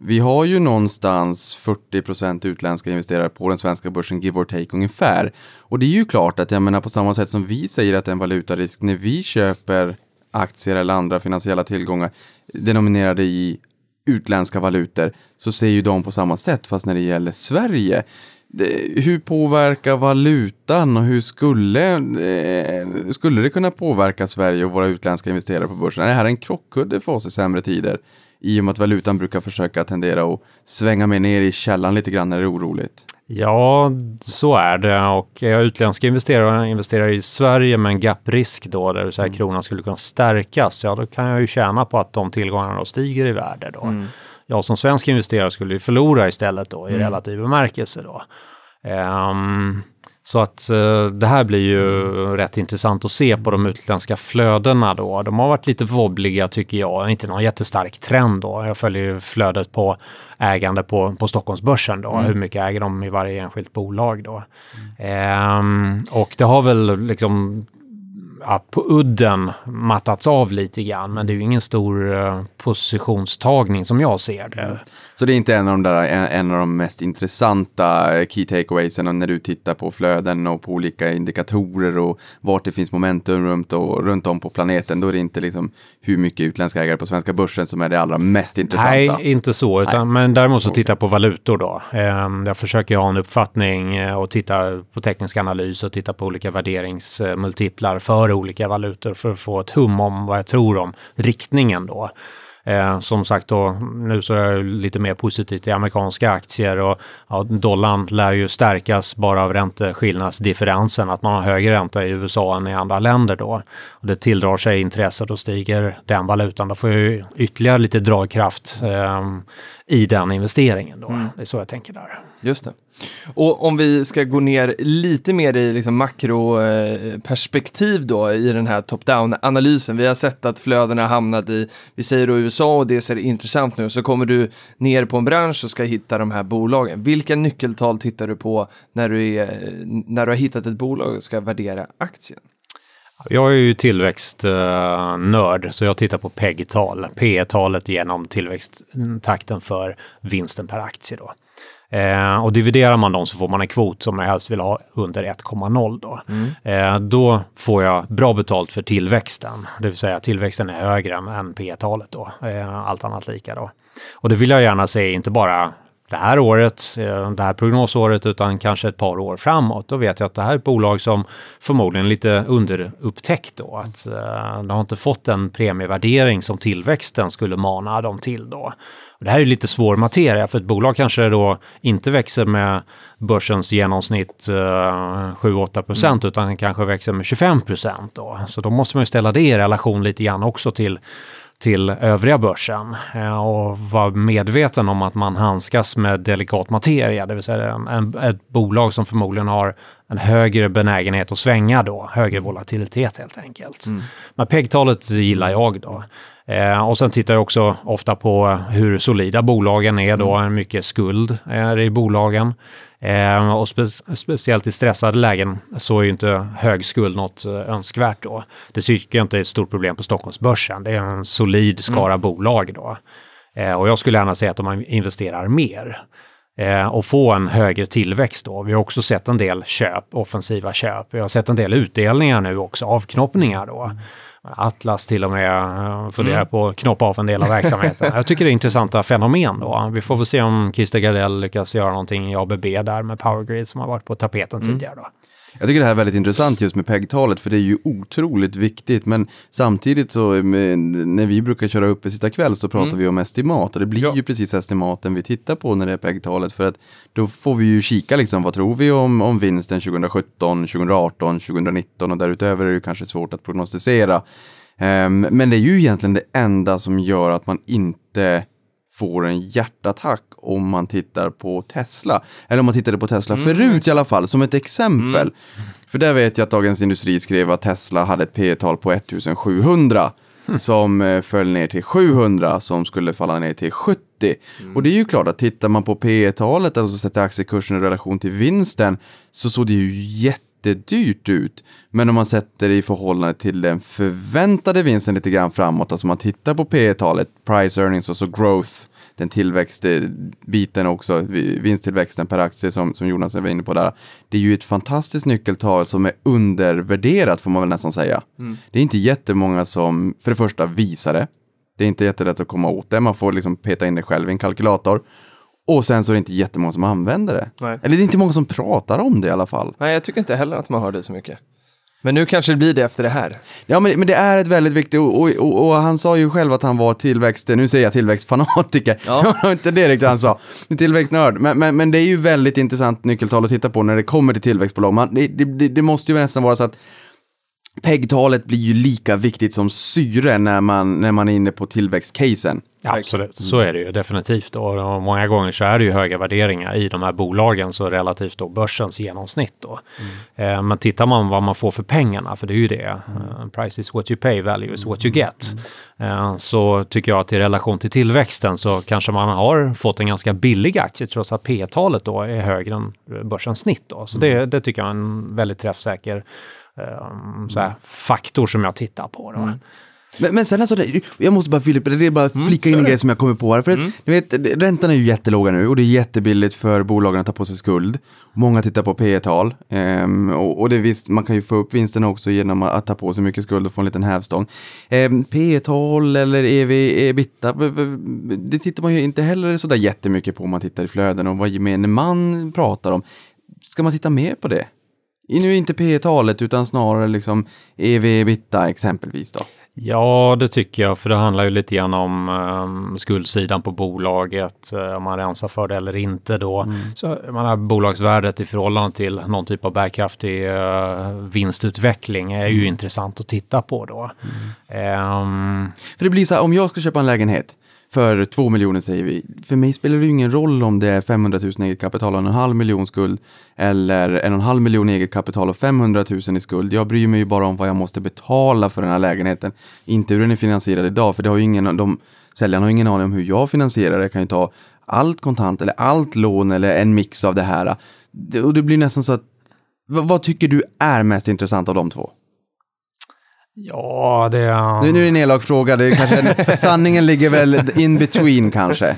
vi har ju någonstans 40% utländska investerare på den svenska börsen, give or take ungefär. Och det är ju klart att jag menar på samma sätt som vi säger att det är en valutarisk när vi köper aktier eller andra finansiella tillgångar denominerade i utländska valutor så ser ju de på samma sätt fast när det gäller Sverige. Det, hur påverkar valutan och hur skulle, eh, skulle det kunna påverka Sverige och våra utländska investerare på börsen? Är det här en krockkudde för oss i sämre tider? I och med att valutan brukar försöka tendera att svänga med ner i källan lite grann när det är oroligt. Ja, så är det. Och eh, utländska investerare investerar i Sverige med en gapprisk då, där det så här, kronan skulle kunna stärkas. Ja, då kan jag ju tjäna på att de tillgångarna då stiger i värde då. Jag som svensk investerare skulle förlora istället då i Mm. relativ bemärkelse då. Ehm, så att eh, det här blir ju rätt intressant att se på de utländska flödena då. De har varit lite wobbliga tycker jag, inte någon jättestark trend då. Jag följer ju flödet på ägande på, på Stockholmsbörsen då, hur mycket äger de i varje enskilt bolag då. Ehm, och det har väl liksom ja, på udden mattats av lite grann, men det är ju ingen stor eh, positionstagning som jag ser det. Så det är inte en av de, där, en, en av de mest intressanta key takeawaysen när du tittar på flöden och på olika indikatorer och vart det finns momentum runt, och, runt om på planeten. Då är det inte liksom hur mycket utländska ägare på svenska börsen som är det allra mest intressanta. Nej, inte så, utan, men däremot så tittar jag på valutor då. Ehm, Jag försöker ha en uppfattning eh, och titta på teknisk analys och titta på olika värderingsmultiplar för olika valutor för att få ett hum om vad jag tror om riktningen då. Eh, som sagt då, nu så är jag lite mer positiv till amerikanska aktier och ja, dollarn lär ju stärkas bara av ränteskillnadsdifferensen, att man har högre ränta i USA än i andra länder då. Och det tilldrar sig intresse, då stiger den valutan. Då får jag ytterligare lite dragkraft eh, i den investeringen då. Det är så jag tänker där. Just det. Och om vi ska gå ner lite mer i liksom makroperspektiv då i den här top-down-analysen. Vi har sett att flödena har hamnat i, vi säger då USA och det ser intressant nu, så kommer du ner på en bransch och ska hitta de här bolagen. Vilka nyckeltal tittar du på när du, är, när du har hittat ett bolag och ska värdera aktien? Jag är ju tillväxtnörd, så jag tittar på PEG-tal, P-talet genom tillväxttakten för vinsten per aktie. Då. Eh, och dividerar man dem så får man en kvot som jag helst vill ha under 1,0 då. Eh, då får jag bra betalt för tillväxten, det vill säga tillväxten är högre än, än P-talet då, eh, allt annat lika då. Och det vill jag gärna se, inte bara det här året, eh, det här prognosåret, utan kanske ett par år framåt. Då vet jag att det här är ett bolag som förmodligen är lite underupptäckt då. Att eh, de har inte fått den premievärdering som tillväxten skulle mana dem till då. Och det här är lite svår materia, för ett bolag kanske då inte växer med börsens genomsnitt eh, 7-8 procent, utan kanske växer med 25 procent då. Så då måste man ju ställa det i relation lite grann också till till övriga börsen eh, och vara medveten om att man handskas med delikat materia, det vill säga en, ett bolag som förmodligen har en högre benägenhet att svänga då, högre volatilitet helt enkelt. Men PEG-talet gillar jag då. Eh, och sen tittar jag också ofta på hur solida bolagen är då, hur mycket skuld är det i bolagen. Eh, och spe- speciellt i stressade lägen så är ju inte hög skuld något eh, önskvärt då. Det tycker jag inte är ett stort problem på Stockholmsbörsen. Det är en solid skara bolag då. Eh, och jag skulle gärna säga att de investerar mer eh, och få en högre tillväxt då. Vi har också sett en del köp, offensiva köp. Vi har sett en del utdelningar nu också, avknoppningar då. Atlas till och med eh, funderar på att knoppa av en del av verksamheten. Jag tycker det är intressanta fenomen då. Vi får väl se om Christer Gardell lyckas göra någonting i ABB där med Powergrid som har varit på tapeten tidigare då. Jag tycker det här är väldigt intressant just med PEG-talet, för det är ju otroligt viktigt. Men samtidigt så, med, när vi brukar köra upp i sista kväll så pratar vi om estimat. Och det blir ju precis estimaten vi tittar på när det är PEG-talet. För att då får vi ju kika liksom, vad tror vi om, om vinsten 2017, 2018, 2019 och därutöver är det ju kanske svårt att prognostisera. Ehm, men det är ju egentligen det enda som gör att man inte får en hjärtattack om man tittar på Tesla. Eller om man tittade på Tesla förut i alla fall, som ett exempel. För där vet jag att Dagens Industri skrev att Tesla hade ett P tal på 1700 som eh, föll ner till 700 som skulle falla ner till 70. Och det är ju klart att tittar man på P talet alltså sätter aktiekursen i relation till vinsten, så såg det ju jättedyrt ut. Men om man sätter det i förhållande till den förväntade vinsten lite grann framåt, alltså man tittar på P talet price earnings och så growth, den tillväxtbiten också, vi- vinsttillväxten per aktie som, som Jonas var inne på där. Det är ju ett fantastiskt nyckeltal som är undervärderat får man väl nästan säga. Det är inte jättemånga som, för det första, visar det. Det är inte jättelätt att komma åt det, man får liksom peta in det själv i en kalkylator. Och sen så är det inte jättemånga som använder det. Nej. Eller det är inte många som pratar om det i alla fall. Nej, jag tycker inte heller att man hör det så mycket. Men nu kanske det blir det efter det här. Ja, men, men det är ett väldigt viktigt, och, och, och, och han sa ju själv att han var tillväxt, nu säger jag tillväxtfanatiker, Ja. det var inte det riktigt han sa, tillväxtnörd. Men, men, men det är ju väldigt intressant nyckeltal att titta på när det kommer till tillväxtbolag. Man, det, det, det- det måste ju nästan vara så att PEG-talet blir ju lika viktigt som syre när man, när man är inne på tillväxtcasen. Absolut, så är det ju definitivt. Och, många gånger så är det ju höga värderingar i de här bolagen så relativt då börsens genomsnitt. Då. Eh, men tittar man vad man får för pengarna, för det är ju det, eh, price is what you pay, value is what you get. Eh, så tycker jag att i relation till tillväxten så kanske man har fått en ganska billig aktie trots att P-talet då är högre än börsens snitt. Då. Så det, det tycker jag är en väldigt träffsäker så här, faktor som jag tittar på. Då. Men, men sen alltså, det- jag måste bara upp, det är bara flika in en grej som jag kommer på här. För att, ni vet, räntorna är ju jättelåga nu och det är jättebilligt för bolagen att ta på sig skuld. Många tittar på P tal ehm, och, och det visst, man kan ju få upp vinsten också genom att ta på sig mycket skuld och få en liten hävstång. Ehm, P tal eller EV, ebitda, det tittar man ju inte heller sådär jättemycket på om man tittar i flöden och vad gemene man pratar om. Ska man titta mer på det? Nu inte P talet utan snarare liksom EV, ebitda exempelvis då. Ja, det tycker jag, för det handlar ju lite grann om um, skuldsidan på bolaget, eh, om man rensar för det eller inte då. Så man har bolagsvärdet i förhållande till någon typ av bärkraftig eh, vinstutveckling är ju intressant att titta på då. Ehm, För det blir så här, om jag ska köpa en lägenhet för två miljoner säger vi. För mig spelar det ju ingen roll om det är 500 000 eget kapital och en halv miljon skuld eller en och en halv miljon eget kapital och 500 000 i skuld. Jag bryr mig ju bara om vad jag måste betala för den här lägenheten. Inte hur den är finansierad idag, för det har ju ingen, de, säljarna har ingen aning om hur jag finansierar det. Jag kan ju ta allt kontant eller allt lån eller en mix av det här. Det- Och det blir nästan så att, vad, vad tycker du är mest intressant av de två? Ja, det... Nu, nu är det en elak fråga, det är kanske, [LAUGHS] sanningen ligger väl in between kanske.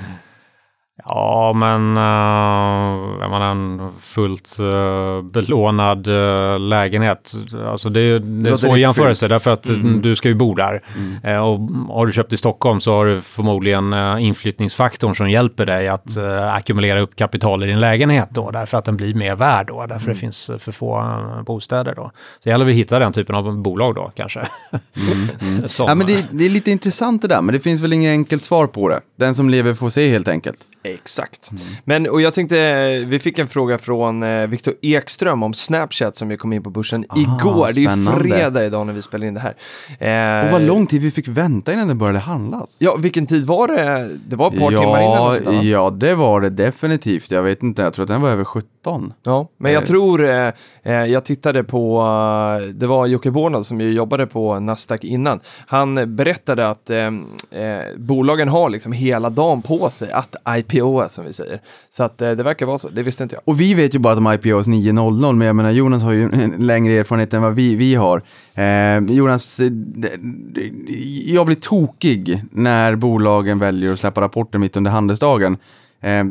Ja, men uh, jag menar, en fullt uh, belånad uh, lägenhet. Alltså det, det är en svår jämförelse därför att mm, du ska ju bo där. Eh, och har du köpt i Stockholm så har du förmodligen uh, inflyttningsfaktorn som hjälper dig att uh, ackumulera upp kapital i din lägenhet då, därför att den blir mer värd då, därför det finns uh, för få uh, bostäder då. Så det gäller att hitta den typen av bolag då kanske. [LAUGHS] Som, Ja, men det, det är lite intressant det där, men det finns väl inget enkelt svar på det. Den som lever får se helt enkelt. Exakt. Men, och jag tänkte, vi fick en fråga från eh, Viktor Ekström om Snapchat som vi kom in på börsen igår. Det är ju fredag idag när vi spelar in det här. Eh, Och vad lång tid vi fick vänta innan det började handlas. Ja, vilken tid var det? Det var ett par timmar innan. ja, sådär. ja, det var det definitivt. Jag vet inte, jag tror att den var över 17. Ja, men jag Eh. tror, eh, eh, jag tittade på, eh, det var Jocke Bornold som ju jobbade på Nasdaq innan. Han berättade att eh, eh, bolagen har liksom hela dagen på sig att IPO som vi säger. Så att eh, det verkar vara så, det visste inte jag. Och vi vet ju bara att de IPOs 9.00, men jag menar Jonas har ju en längre erfarenhet än vad vi, vi har. Eh, Jonas, eh, jag blir tokig när bolagen väljer att släppa rapporter mitt under handelsdagen. Eh,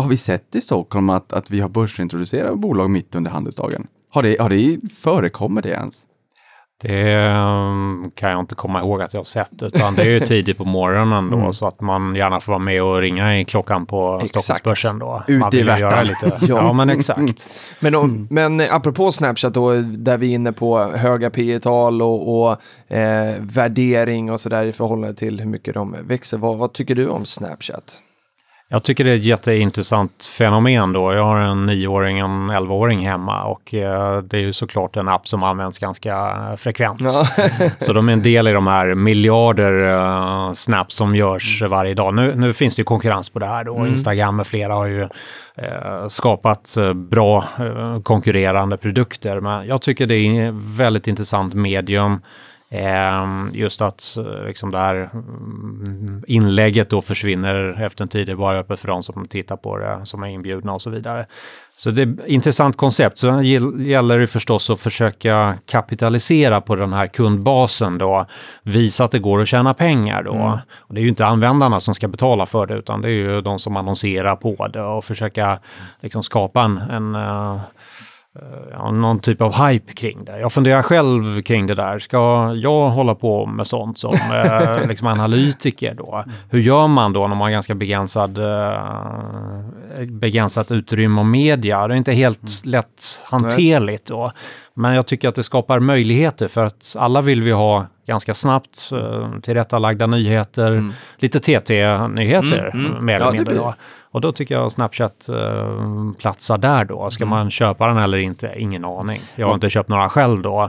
har vi sett i Stockholm att, att vi har börsintroducerat bolag mitt under handelsdagen? Har det, har det förekommer det ens? Det um, kan jag inte komma ihåg att jag har sett, utan det är ju tidigt på morgonen då, Mm. så att man gärna får vara med och ringa i klockan på Exakt. Stockholmsbörsen då. Man i göra lite. [LAUGHS] Ja. ja. men exakt. Men, om, Mm. men apropå Snapchat då, där vi är inne på höga P tal och, och eh, värdering och sådär i förhållande till hur mycket de växer. Vad, vad tycker du om Snapchat? Jag tycker det är ett jätteintressant fenomen då. Jag har en nioåring och en elvaåring hemma och eh, det är ju såklart en app som används ganska eh, frekvent. Ja. [LAUGHS] Så de är en del i de här miljarder uh, snaps som görs varje dag. Nu, nu finns det ju konkurrens på det här då. Instagram med flera har ju eh, skapat eh, bra eh, konkurrerande produkter. Men jag tycker det är ett väldigt intressant medium. Ehm, just att liksom det här mm, inlägget då försvinner efter en tid. Det är bara öppet för de som tittar på det, som är inbjudna och så vidare. Så det är ett intressant koncept. Gäll- gäller det förstås att försöka kapitalisera på den här kundbasen då. Visa att det går att tjäna pengar då. Och det är ju inte användarna som ska betala för det, utan det är ju de som annonserar på det och försöka liksom skapa en, en eh, ja, någon typ av hype kring det. Jag funderar själv kring det där. Ska jag hålla på med sånt som [LAUGHS] eh, liksom analytiker då? Hur gör man då när man har ganska begränsad, eh, begränsat utrymme och media? Det är inte helt lätt hanterligt då. Men jag tycker att det skapar möjligheter för att alla vill vi ha ganska snabbt eh, tillrättalagda nyheter, lite TT-nyheter Mm, mm. mer eller Ja, mindre. Då. Och då tycker jag Snapchat eh, platsar där då. Ska man köpa den eller inte? Ingen aning. Jag har inte köpt några själv då.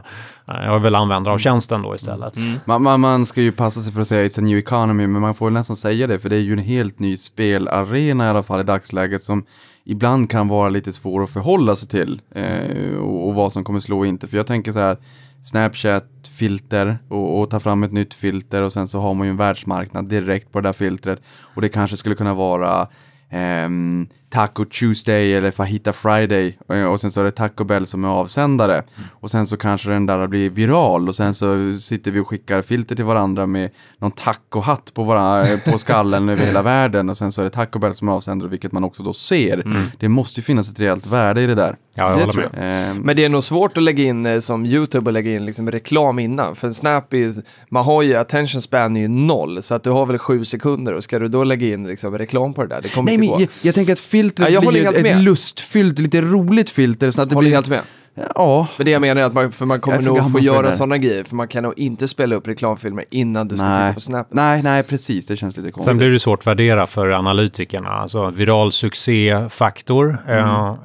Eh, Jag är väl användare av tjänsten då istället. Man, man, man ska ju passa sig för att säga it's a new economy, men man får nästan säga det, för det är ju en helt ny spelarena i alla fall i dagsläget som ibland kan vara lite svår att förhålla sig till eh, och, och vad som kommer slå och inte. För jag tänker så här, Snapchat, filter och, och ta fram ett nytt filter och sen så har man ju en världsmarknad direkt på det där filtret och det kanske skulle kunna vara ehm, Taco Tuesday eller Fajita Friday eh, och sen så är det Taco Bell som är avsändare och sen så kanske den där blir viral och sen så sitter vi och skickar filter till varandra med någon tacohatt på, vara, på skallen över hela världen och sen så är det Taco Bell som är avsändare vilket man också då ser. Det måste ju finnas ett rejält värde i det där. Ja, jag Det tror med. jag. Ehm, Men det är nog svårt att lägga in eh, som YouTube och lägga in liksom reklam innan. För Snap är, man har ju attention span är ju noll. Så att du har väl sju sekunder och ska du då lägga in liksom reklam på det där? Det kommer Nej, inte men gå. jag, jag tänker att filtret Ja, jag blir ett med. lustfyllt, lite roligt filter. Så att det Håller blir... helt med. Ja, Men det jag menar är att man, för man kommer nog få göra sådana grejer. För man kan nog inte spela upp reklamfilmer innan du ska nej. titta på Snap. nej, nej, precis. Det känns lite konstigt. Sen blir det svårt att värdera för analytikerna. Alltså viral succéfaktor. Eh,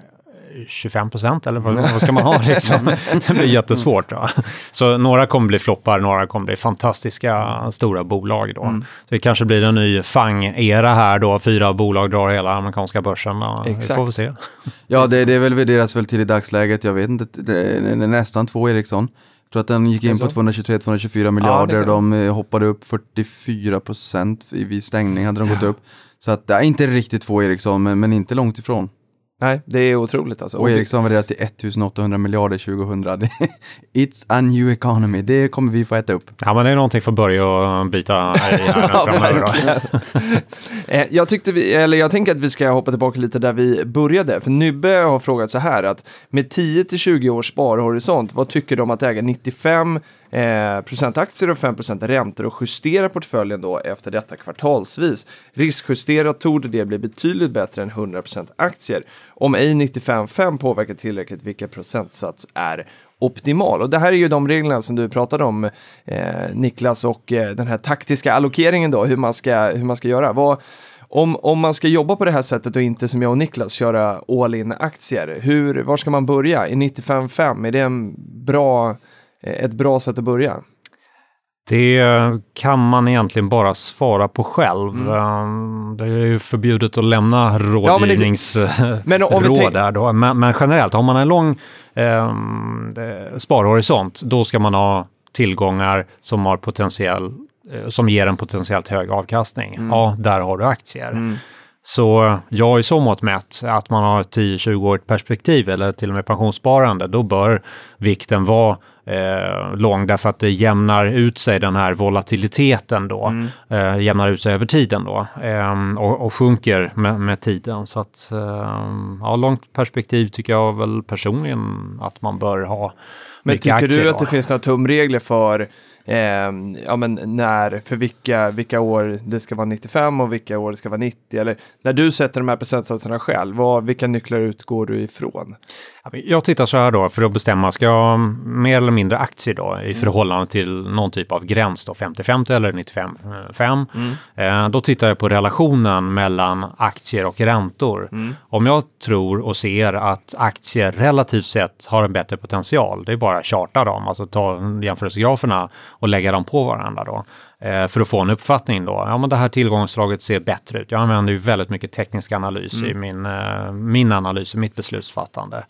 25 procent eller vad, vad ska man ha [LAUGHS] liksom? Det blir jättesvårt. Då. Så några kommer bli floppar, några kommer bli fantastiska stora bolag då. Så det kanske blir en ny FANG-era här då. Fyra bolag drar hela amerikanska börsen. Ja, Vi Exakt. får väl se. Ja, det, det är väl värderas väl till i dagsläget. Jag vet inte, det är nästan två Ericsson. Jag tror att den gick in på 223-224 miljarder. kan- de eh, hoppade upp 44 procent vid stängning hade de gått upp. Så att det är inte riktigt två Ericsson, men, men inte långt ifrån. Nej, det är otroligt alltså. Och Ericsson värderas till 1800 miljarder 2000. Det- It's a new economy. Det kommer vi få äta upp. Ja, men det är någonting för Börje att byta i [LAUGHS] här framöver. [LAUGHS] Eh, Jag, tyckte vi, eller jag tänker att vi ska hoppa tillbaka lite där vi började. För Nybbe har frågat så här att med 10-20 års sparhorisont, vad tycker du om att äga 95 eh, procent aktier och 5 procent räntor och justera portföljen då efter detta kvartalsvis? Riskjusterat torde det bli betydligt bättre än 100 procent aktier. Om ej 95-5 påverkar tillräckligt, vilken procentsats är optimal. Och det här är ju de reglerna som du pratade om, eh, Niklas, och eh, den här taktiska allokeringen då, hur man ska, hur man ska göra. Vad, om, om man ska jobba på det här sättet och inte som jag och Niklas köra all in aktier, hur, var ska man börja? Är 95-5, är det en bra, ett bra sätt att börja? Det kan man egentligen bara svara på själv. Um, Det är ju förbjudet att lämna men rådgivningsråd tänk- där då. Men, men generellt, har man en lång um, eh, sparhorisont, då ska man ha tillgångar som, har potentiell, eh, som ger en potentiellt hög avkastning. Ja, där har du aktier. Så jag är så mått mätt att man har ett 10-20-årigt perspektiv eller till och med pensionssparande, då bör vikten vara eh, lång därför att det jämnar ut sig den här volatiliteten då, eh, jämnar ut sig över tiden då eh, och, och sjunker med, med tiden. Så att eh, ja, långt perspektiv tycker jag väl personligen att man bör ha Men tycker du då. att det finns några tumregler för eh, ja, men när, för vilka, vilka år det ska vara 95 och vilka år det ska vara 90? Eller när du sätter de här procentsatserna själv, vad, vilka nycklar utgår du ifrån? Jag tittar så här då för att bestämma, ska jag ha mer eller mindre aktier då i förhållande till någon typ av gräns då, 50-50 eller 95-5. Eh, då tittar jag på relationen mellan aktier och räntor. Om jag tror och ser att aktier relativt sett har en bättre potential, det är bara att charta dem, alltså ta jämförelsegraferna och lägga dem på varandra då. Eh, för att få en uppfattning då. Ja, men det här tillgångsslaget ser bättre ut. Jag använder ju väldigt mycket teknisk analys i min, eh, min analys, i mitt beslutsfattande.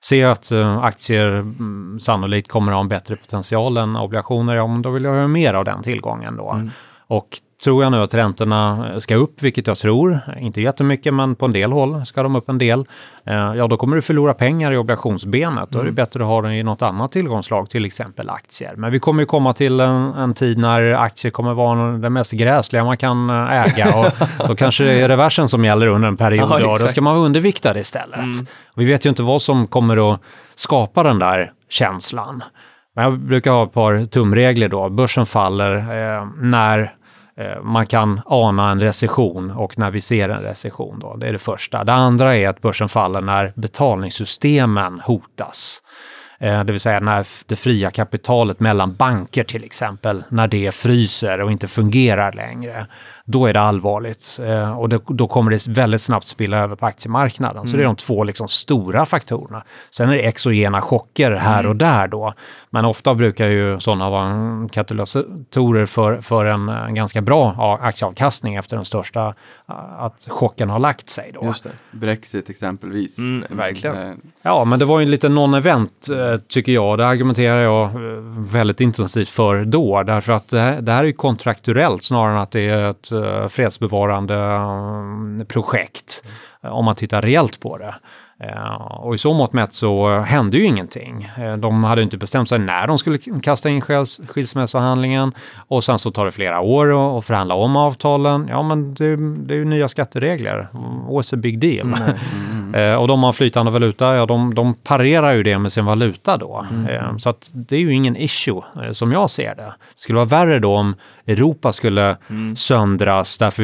Ser jag att eh, aktier mm, sannolikt kommer att ha en bättre potential än obligationer, ja, men då vill jag ha mer av den tillgången då. Och tror jag nu att räntorna ska upp, vilket jag tror, inte jättemycket, men på en del håll ska de upp en del, eh, ja då kommer du förlora pengar i obligationsbenet. Då är det bättre att ha den i något annat tillgångslag, till exempel aktier. Men vi kommer ju komma till en, en tid när aktier kommer vara det mest gräsliga man kan eh, äga och [LAUGHS] då kanske det är reversen som gäller under en period Ja, då ska man vara underviktad istället. Vi vet ju inte vad som kommer att skapa den där känslan. Men jag brukar ha ett par tumregler då. Börsen faller eh, när Eh, man kan ana en recession och när vi ser en recession. Då. Det är det första. Det andra är att börsen faller när betalningssystemen hotas. Eh, det vill säga när det fria kapitalet mellan banker till exempel, när det fryser och inte fungerar längre. Då är det allvarligt eh, och det, då kommer det väldigt snabbt spilla över på aktiemarknaden. Så det är de två liksom stora faktorerna. Sen är det exogena chocker här och där då. Men ofta brukar ju sådana vara katalysatorer för, för en, en ganska bra aktieavkastning efter den största, eh, att chocken har lagt sig då. Just det. Brexit exempelvis. Mm, verkligen. Eh, Ja, men det var ju en liten non-event eh, tycker jag. Det argumenterar jag väldigt intensivt för då. Därför att det här, det här är ju kontrakturellt snarare än att det är ett fredsbevarande eh, projekt. eh, Om man tittar reellt på det. Eh, Och i så mått mätt så hände ju ingenting. Eh, De hade inte bestämt sig när de skulle kasta in skils- skilsmässohandlingen och sen så tar det flera år att förhandla om avtalen. Ja, men det, det är ju nya skatteregler. What's a big deal? [LAUGHS] Eh, och de har flytande valuta, ja de, de parerar ju det med sin valuta då. Eh, så att det är ju ingen issue eh, som jag ser det. Det skulle vara värre då om Europa skulle söndras därför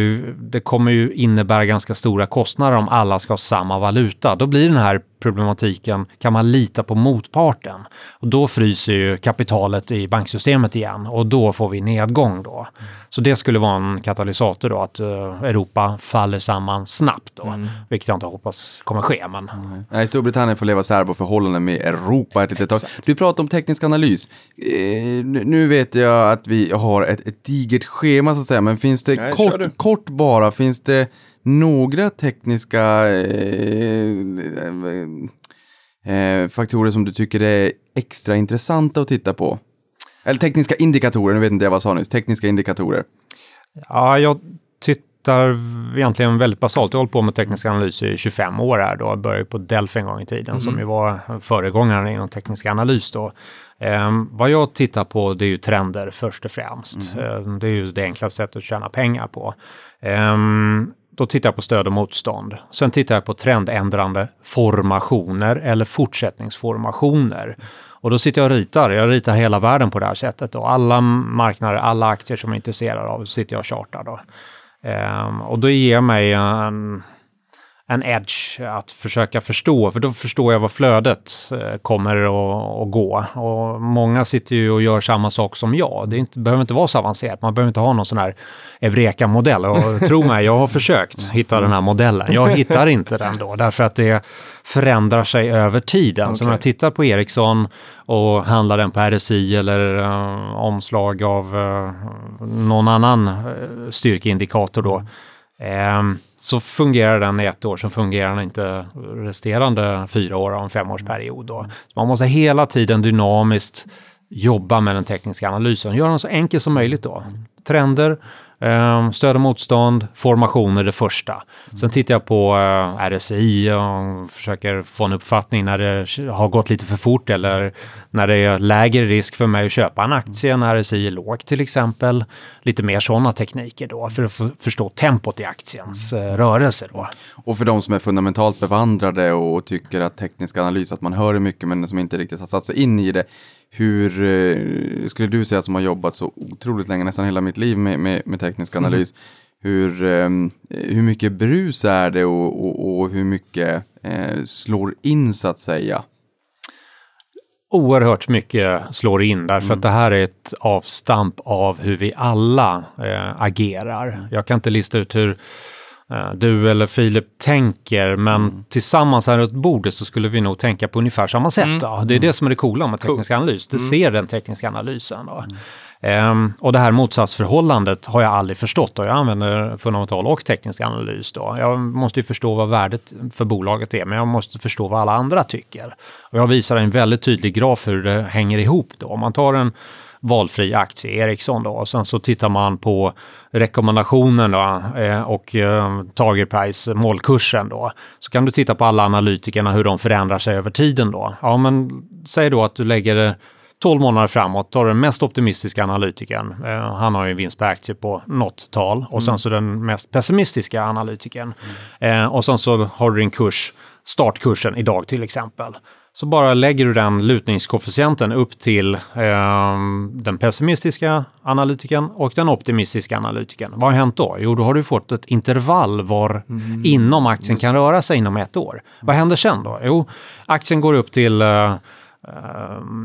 det kommer ju innebära ganska stora kostnader om alla ska ha samma valuta. Då blir den här problematiken, kan man lita på motparten? Och då fryser ju kapitalet i banksystemet igen och då får vi nedgång då. Så det skulle vara en katalysator då, att eh, Europa faller samman snabbt då. Vilket jag inte hoppas kommer ske, men Nej, Storbritannien får leva särboförhållanden med Europa ett litet tag. Du pratar om teknisk analys. Eh, nu, vet jag att vi har ett, ett digert schema så att säga, men finns det Nej, kort, kort bara, finns det några tekniska eh, eh, faktorer som du tycker är extra intressanta att titta på? Eller tekniska indikatorer, nu vet inte jag vad jag sa nyss, tekniska indikatorer. Ja, jag tittar egentligen väldigt basalt. Jag har hållit på med teknisk analys i 25 år här då. Jag började på Delphi en gång i tiden som ju var föregångaren inom teknisk analys då. Ehm, vad jag tittar på det är ju trender först och främst. Ehm, det är ju det enklaste sättet att tjäna pengar på. Ehm, då tittar jag på stöd och motstånd. Sen tittar jag på trendändrande formationer eller fortsättningsformationer. Och då sitter jag och ritar. Jag ritar hela världen på det här sättet. Och alla marknader, alla aktier som jag är intresserad av sitter jag och chartar. Då. Ehm, och då ger mig en, en edge att försöka förstå, för då förstår jag vad flödet eh, kommer att, gå. Och många sitter ju och gör samma sak som jag. Det inte, behöver inte vara så avancerat. Man behöver inte ha någon sån här Eureka-modell. Och [LAUGHS] tro mig, jag har försökt hitta den här modellen. Jag hittar inte den då, därför att det förändrar sig över tiden. Så när jag tittar på Ericsson och handlar den på RSI eller eh, omslag av eh, någon annan eh, styrkeindikator då, Ehm, Ehm, så fungerar den i ett år, så fungerar den inte resterande fyra år av en femårsperiod. Då. Så man måste hela tiden dynamiskt jobba med den tekniska analysen. Göra den så enkel som möjligt då. Trender, eh, stöd och motstånd, formationer det första. Sen tittar jag på eh, RSI och försöker få en uppfattning när det har gått lite för fort eller när det är lägre risk för mig att köpa en aktie när RSI är lågt till exempel. Lite mer sådana tekniker då för att förstå tempot i aktiens eh, rörelse då. Och för de som är fundamentalt bevandrade och tycker att teknisk analys, att man hör det mycket men som inte riktigt har satt sig in i det. Hur eh, skulle du säga som har jobbat så otroligt länge, nästan hela mitt liv med, med, med teknisk analys, hur, eh, hur mycket brus är det och, och, och hur mycket eh, slår in så att säga? oerhört mycket slår in därför att det här är ett avstamp av hur vi alla eh, agerar. Jag kan inte lista ut hur du eller Filip tänker, men tillsammans här runt bordet så skulle vi nog tänka på ungefär samma sätt. Då. Det är det som är det coola med teknisk analys. Det ser den tekniska analysen. Då. Ehm, och det här motsatsförhållandet har jag aldrig förstått och jag använder fundamental och teknisk analys. Då. Jag måste ju förstå vad värdet för bolaget är, men jag måste förstå vad alla andra tycker. Och jag visar en väldigt tydlig graf hur det hänger ihop. Då. Om man tar en valfri aktie, Ericsson då, och sen så tittar man på rekommendationen då, eh, och eh, target price, målkursen då, så kan du titta på alla analytikerna hur de förändrar sig över tiden då. Ja, men säg då att du lägger 12 månader framåt, tar den mest optimistiska analytikern, eh, han har ju en vinst per aktie på något tal, och sen så den mest pessimistiska analytikern. Eh, och sen så har du din kurs, startkursen idag till exempel. Så bara lägger du den lutningskoefficienten upp till eh, den pessimistiska analytikern och den optimistiska analytikern. Vad har hänt då? Jo, då har du fått ett intervall var inom aktien kan röra sig inom ett år. Vad händer sen då? Jo, aktien går upp till eh,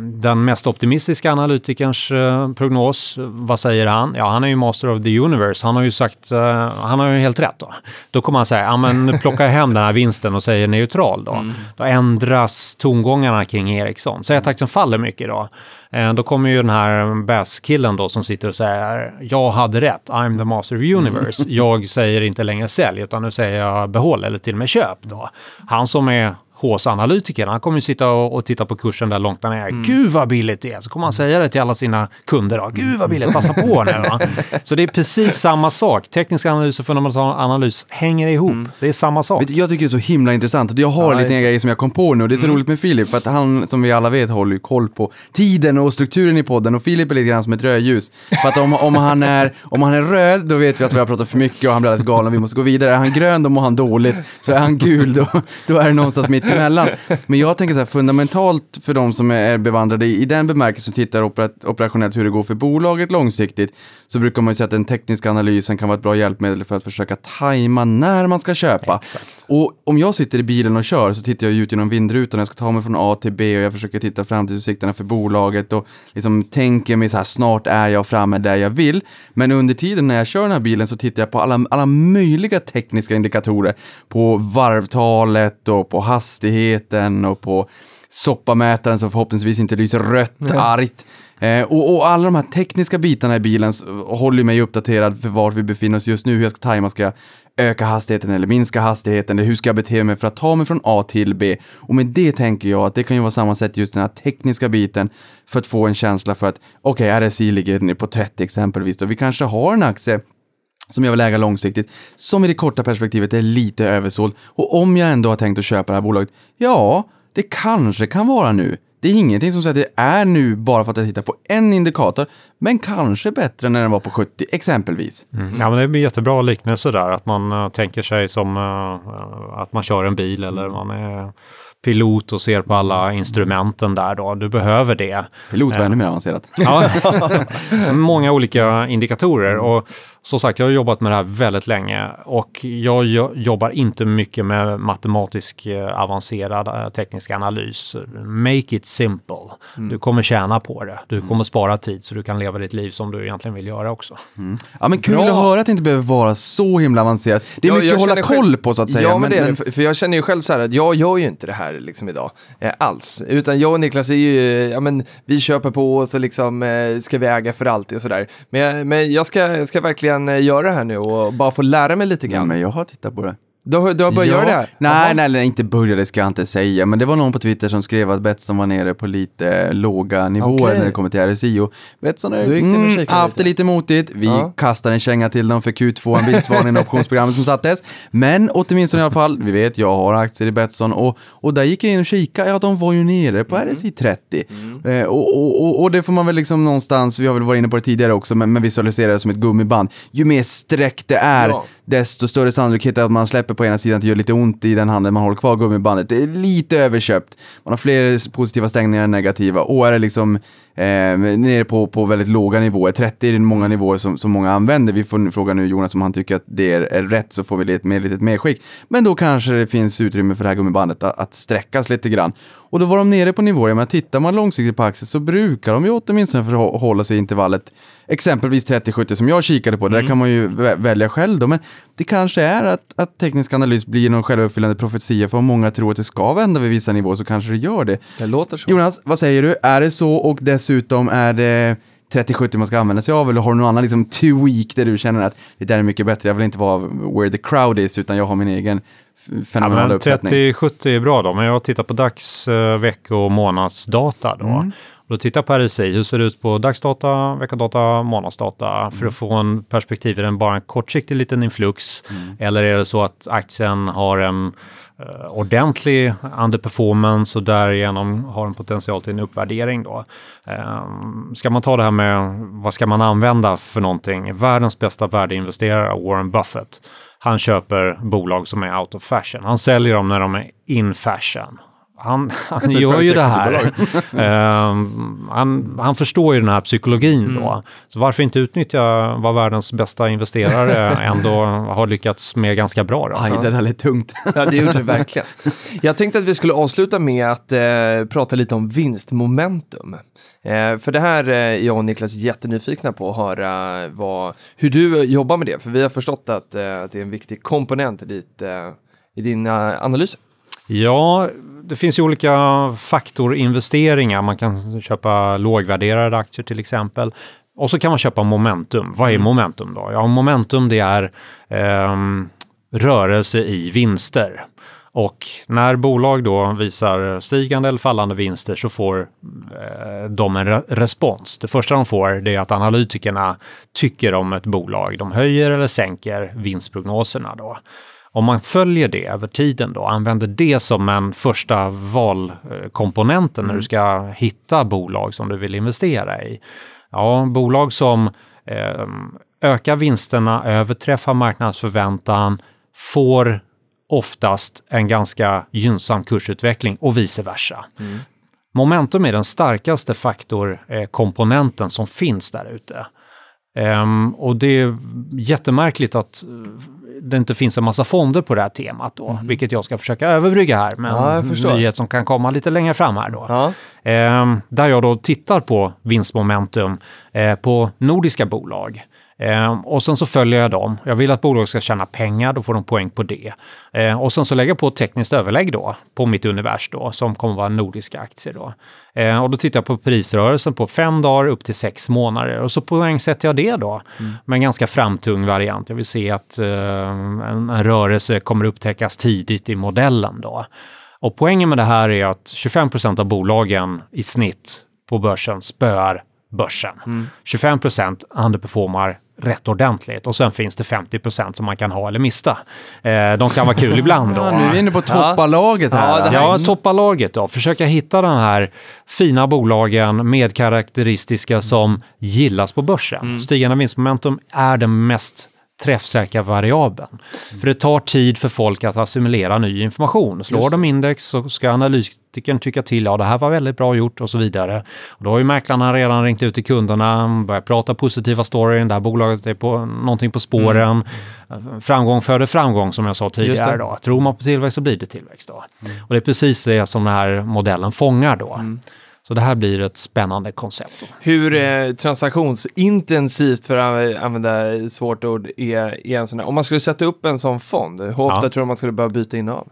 den mest optimistiska analytikerns eh, prognos, vad säger han? Ja, han är ju master of the universe. Han har ju sagt, eh, han har ju helt rätt då. Då kommer han säga, ja men jag hem den här vinsten och säger neutral då. Då ändras tongångarna kring Ericsson. Säg att aktien faller mycket då. Eh, Då kommer ju den här Bass-killen då som sitter och säger jag hade rätt, I'm the master of universe. Jag säger inte längre sälj utan nu säger jag behåll eller till och med köp då. Han som är HS-analytiker, han kommer ju sitta och, och titta på kursen där långt där nere. Gud vad billigt det är! Så kommer han säga det till alla sina kunder då. Gud vad billigt, passa på nu va. [LAUGHS] Så det är precis samma sak. Teknisk analys och fundamental analys hänger ihop. Det är samma sak. Du, Jag tycker det är så himla intressant. Jag har Ja, en liten exakt. grej som jag kom på nu. Det är så roligt med Filip, för att han, som vi alla vet, håller ju koll på tiden och strukturen i podden. Och Filip är lite grann som ett rödljus. För att om, om, han är, om han är röd, då vet vi att vi har pratat för mycket och han blir alldeles galen och vi måste gå vidare. Är han grön, då mår han dåligt. Så är han gul, då, då är det någonstans mitt emellan. Men jag tänker så här, fundamentalt för de som är bevandrade i, den bemärkelsen och tittar operat, operationellt hur det går för bolaget långsiktigt, så brukar man ju säga att den tekniska analysen kan vara ett bra hjälpmedel för att försöka tajma när man ska köpa. Och om jag sitter i bilen och kör så tittar jag ut genom vindrutan, jag ska ta mig från A till B och jag försöker titta framtidsutsikterna för bolaget och liksom tänker mig så här, snart är jag framme där jag vill. Men under tiden när jag kör den här bilen så tittar jag på alla, alla möjliga tekniska indikatorer. På varvtalet och på hastigheten och på soppamätaren som förhoppningsvis inte lyser rött argt. Eh, och, och alla de här tekniska bitarna i bilen håller mig uppdaterad för var vi befinner oss just nu, hur jag ska tajma, ska jag öka hastigheten eller minska hastigheten, eller hur ska jag bete mig för att ta mig från A till B? Och med det tänker jag att det kan ju vara samma sätt just den här tekniska biten för att få en känsla för att okej, RSI ligger på 30 exempelvis, då vi kanske har en aktie som jag vill äga långsiktigt, som i det korta perspektivet är lite översåld. Och om jag ändå har tänkt att köpa det här bolaget, ja, det kanske kan vara nu. Det är ingenting som säger att det är nu bara för att jag tittar på en indikator, men kanske bättre när den var på 70 exempelvis. Mm. Ja, men det blir jättebra liknelse där, att man eh, tänker sig som eh, att man kör en bil eller man är pilot och ser på alla instrumenten där då. Du behöver det. Pilot var ännu mer avancerat. Ja, [LAUGHS] [LAUGHS] många olika indikatorer. Och som sagt, jag har jobbat med det här väldigt länge och jag jo- jobbar inte mycket med matematisk eh, avancerad eh, teknisk analys. Make it simple. Du kommer tjäna på det. Du kommer spara tid så du kan leva ditt liv som du egentligen vill göra också. Ja, men kul Bra. att höra att det inte behöver vara så himla avancerat. Det är Ja, mycket jag att hålla själv- koll på så att säga. Ja, men, det är det. För, för jag känner ju själv så här att jag gör ju inte det här liksom idag eh, alls. Utan jag och Niklas är ju, eh, ja men vi köper på och så liksom eh, ska vi äga för alltid och sådär. Men, men jag ska, jag ska verkligen eh, göra det här nu och bara få lära mig lite Ja, grann. men jag har tittat på det. Du, har- du har börjat göra det här? Nej, nej, nej, inte började ska jag inte säga, men det var någon på Twitter som skrev att Betsson var nere på lite låga nivåer Okej. när det kommer till RSI och Betsson har det mm, haft det lite. motigt. Vi Ja. kastar en känga till dem för Q2, en vinstvarning i [LAUGHS] optionsprogrammet som sattes. Men åtminstone i alla fall, vi vet, jag har aktier i Betsson och, och där gick jag in och kikade, ja de var ju nere på Mm. RSI 30. Eh, och, och, och, och det får man väl liksom någonstans, vi har väl varit inne på det tidigare också, men, men visualisera det som ett gummiband. Ju mer streck det är, Ja. desto större sannolikhet att man släpper på ena sidan att det gör lite ont i den handen man håller kvar gummibandet. Det är lite överköpt. Man har fler positiva stängningar än negativa. Och är det liksom eh, nere på, på väldigt låga nivåer, 30 är det många nivåer som, som många använder. Vi får fråga nu Jonas om han tycker att det är, är rätt så får vi ett mer, litet medskick. Men då kanske det finns utrymme för det här gummibandet att, att sträckas lite grann. Och då var de nere på nivåer, men tittar man långsiktigt på aktier så brukar de ju åtminstone förhålla sig i intervallet exempelvis 30-70 som jag kikade på. Där kan man ju vä- välja själv då, men det kanske är att, att teknisk analys blir någon självuppfyllande profetia för om många tror att det ska vända vid vissa nivåer så kanske det gör det. Det låter så. Jonas, vad säger du? Är det så och dessutom är det 30-70 man ska använda sig av eller har du någon annan liksom tweak där du känner att det där är mycket bättre, jag vill inte vara where the crowd is utan jag har min egen Ja, fenomenala men uppsättning. 30-70 är bra då, men jag tittar på dags, eh, veck och månadsdata då. Mm. Då tittar på RSI, hur ser det ut på dagsdata, veckodata, månadsdata för att få en perspektiv. Är den bara en kortsiktig liten influx eller är det så att aktien har en eh, ordentlig underperformance och därigenom har en potential till en uppvärdering då. Ehm, ska man ta det här med vad ska man använda för någonting? Världens bästa värdeinvesterare, Warren Buffett, han köper bolag som är out of fashion. Han säljer dem när de är in fashion. Han, han gör ju det här. [LAUGHS] Ehm, han, han förstår ju den här psykologin Mm. då. Så varför inte utnyttja vad världens bästa investerare [LAUGHS] ändå har lyckats med ganska bra då? Aj, det där lät tungt. [LAUGHS] Ja, det gjorde det verkligen. Jag tänkte att vi skulle avsluta med att eh, prata lite om vinstmomentum. Eh, för det här är jag och Niklas jättenyfikna på att höra vad, hur du jobbar med det. För vi har förstått att, eh, att det är en viktig komponent i, ditt, eh, i dina analyser. Ja, det finns ju olika faktorinvesteringar. Man kan köpa lågvärderade aktier till exempel. Och så kan man köpa momentum. Vad är momentum då? Ja, momentum det är ehm, rörelse i vinster. Och när bolag då visar stigande eller fallande vinster så får eh, de en re- respons. Det första de får det är att analytikerna tycker om ett bolag. De höjer eller sänker vinstprognoserna då. Om man följer det över tiden då, använder det som en första valkomponenten när du ska hitta bolag som du vill investera i. Ja, bolag som eh, ökar vinsterna, överträffar marknadsförväntan, får oftast en ganska gynnsam kursutveckling och vice versa. Momentum är den starkaste faktorkomponenten som finns där ute. Ehm, och det är jättemärkligt att eh, det inte finns en massa fonder på det här temat då, vilket jag ska försöka överbrygga här med Ja, en nyhet som kan komma lite längre fram här då. Ja. Ehm, där jag då tittar på vinstmomentum eh, på nordiska bolag. Ehm, och sen så följer jag dem. Jag vill att bolaget ska tjäna pengar, då får de poäng på det. Ehm, och sen så lägger jag på ett tekniskt överlägg då på mitt univers då, som kommer vara nordiska aktier då. Ehm, och då tittar jag på prisrörelsen på fem dagar upp till sex månader och så poängsätter jag det då med en ganska framtung variant. Jag vill se att eh, en, en rörelse kommer upptäckas tidigt i modellen då. Och poängen med det här är att 25% av bolagen i snitt på börsen spöar börsen. 25% underperformar rätt ordentligt och sen finns det 50% som man kan ha eller mista. Eh, de kan vara kul ibland då. [LAUGHS] Ja, nu är vi inne på toppalaget här. Ja, Ja, toppa laget då. Försöka hitta de här fina bolagen med karaktäristiska som gillas på börsen. Stigande vinstmomentum är den mest träffsäkra variabeln. För det tar tid för folk att assimilera ny information. Slår de index så ska analytikern tycka till, ja det här var väldigt bra gjort och så vidare. Och då har ju mäklarna redan ringt ut till kunderna, börjat prata positiva storyn, det här bolaget är på någonting på spåren. Framgång föder framgång som jag sa tidigare. Då. Tror man på tillväxt så blir det tillväxt. Då. Och det är precis det som den här modellen fångar då. Så det här blir ett spännande koncept. Hur eh, transaktionsintensivt, för att använda svårt ord, är, är en sån här, om man skulle sätta upp en sån fond, hur ofta Ja. tror du man skulle behöva byta innehav?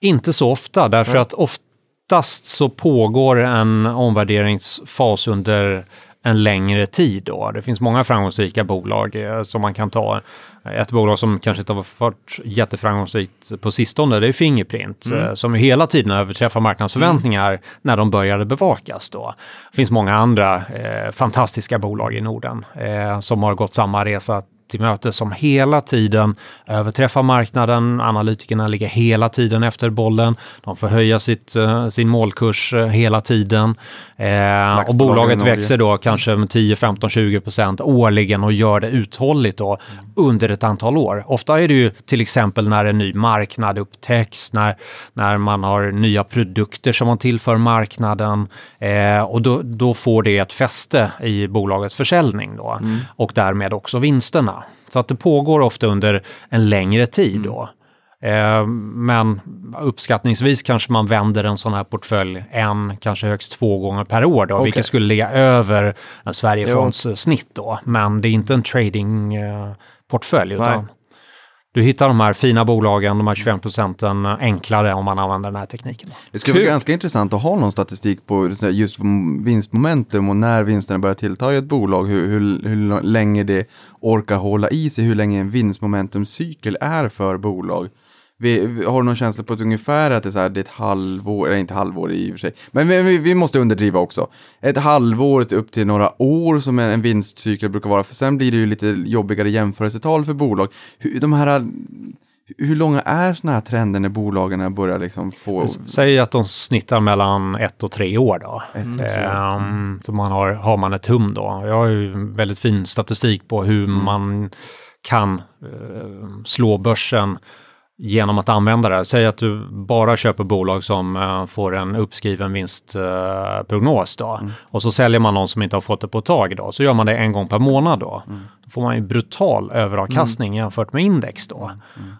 Inte så ofta, därför att oftast så pågår en omvärderingsfas under en längre tid. Då. Det finns många framgångsrika bolag eh, som man kan ta. Ett bolag som kanske inte har varit jätteframgångsrikt på sistone, det är Fingerprint, eh, som hela tiden överträffar marknadsförväntningar när de började bevakas. Då. Det finns många andra eh, fantastiska bolag i Norden eh, som har gått samma resa till möte som hela tiden överträffar marknaden. Analytikerna ligger hela tiden efter bollen. De får höja sitt, eh, sin målkurs eh, hela tiden. Eh, och bolaget växer då kanske med 10, 15, 20 procent årligen och gör det uthålligt då under ett antal år. Ofta är det ju till exempel när en ny marknad upptäcks, när, när man har nya produkter som man tillför marknaden eh, och då, då får det ett fäste i bolagets försäljning då och därmed också vinsterna. Så att det pågår ofta under en längre tid då. Eh, Men uppskattningsvis kanske man vänder en sån här portfölj en, kanske högst två gånger per år då, Okej. vilket skulle ligga över en Sverigefonds snitt då. Men det är inte en tradingportfölj utan Nej. Du hittar de här fina bolagen, de här 25 procenten enklare om man använder den här tekniken. Det skulle vara ganska intressant att ha någon statistik på just vinstmomentum och när vinsterna börjar tillta i ett bolag, hur, hur, hur länge det orkar hålla i sig, hur länge en vinstmomentumcykel är för bolag. Vi, vi, har du någon känsla på ett ungefär att det är, så här, det är ett halvår, eller inte halvår i och för sig, men vi, vi, måste underdriva också. Ett halvår upp till några år som en, en vinstcykel brukar vara, för sen blir det ju lite jobbigare jämförelsetal för bolag. Hur, de här, hur långa är sådana här trender när bolagen börjar liksom få... Säg att de snittar mellan ett och tre år då. Ett och tre år. Ehm, så man har, har man ett hum då. Jag har ju väldigt fin statistik på hur Mm. man kan eh, slå börsen genom att använda det. Säg att du bara köper bolag som eh, får en uppskriven vinstprognos då. Och så säljer man någon som inte har fått det på ett tag då. Så gör man det en gång per månad då. Då får man ju brutal överavkastning jämfört med index då.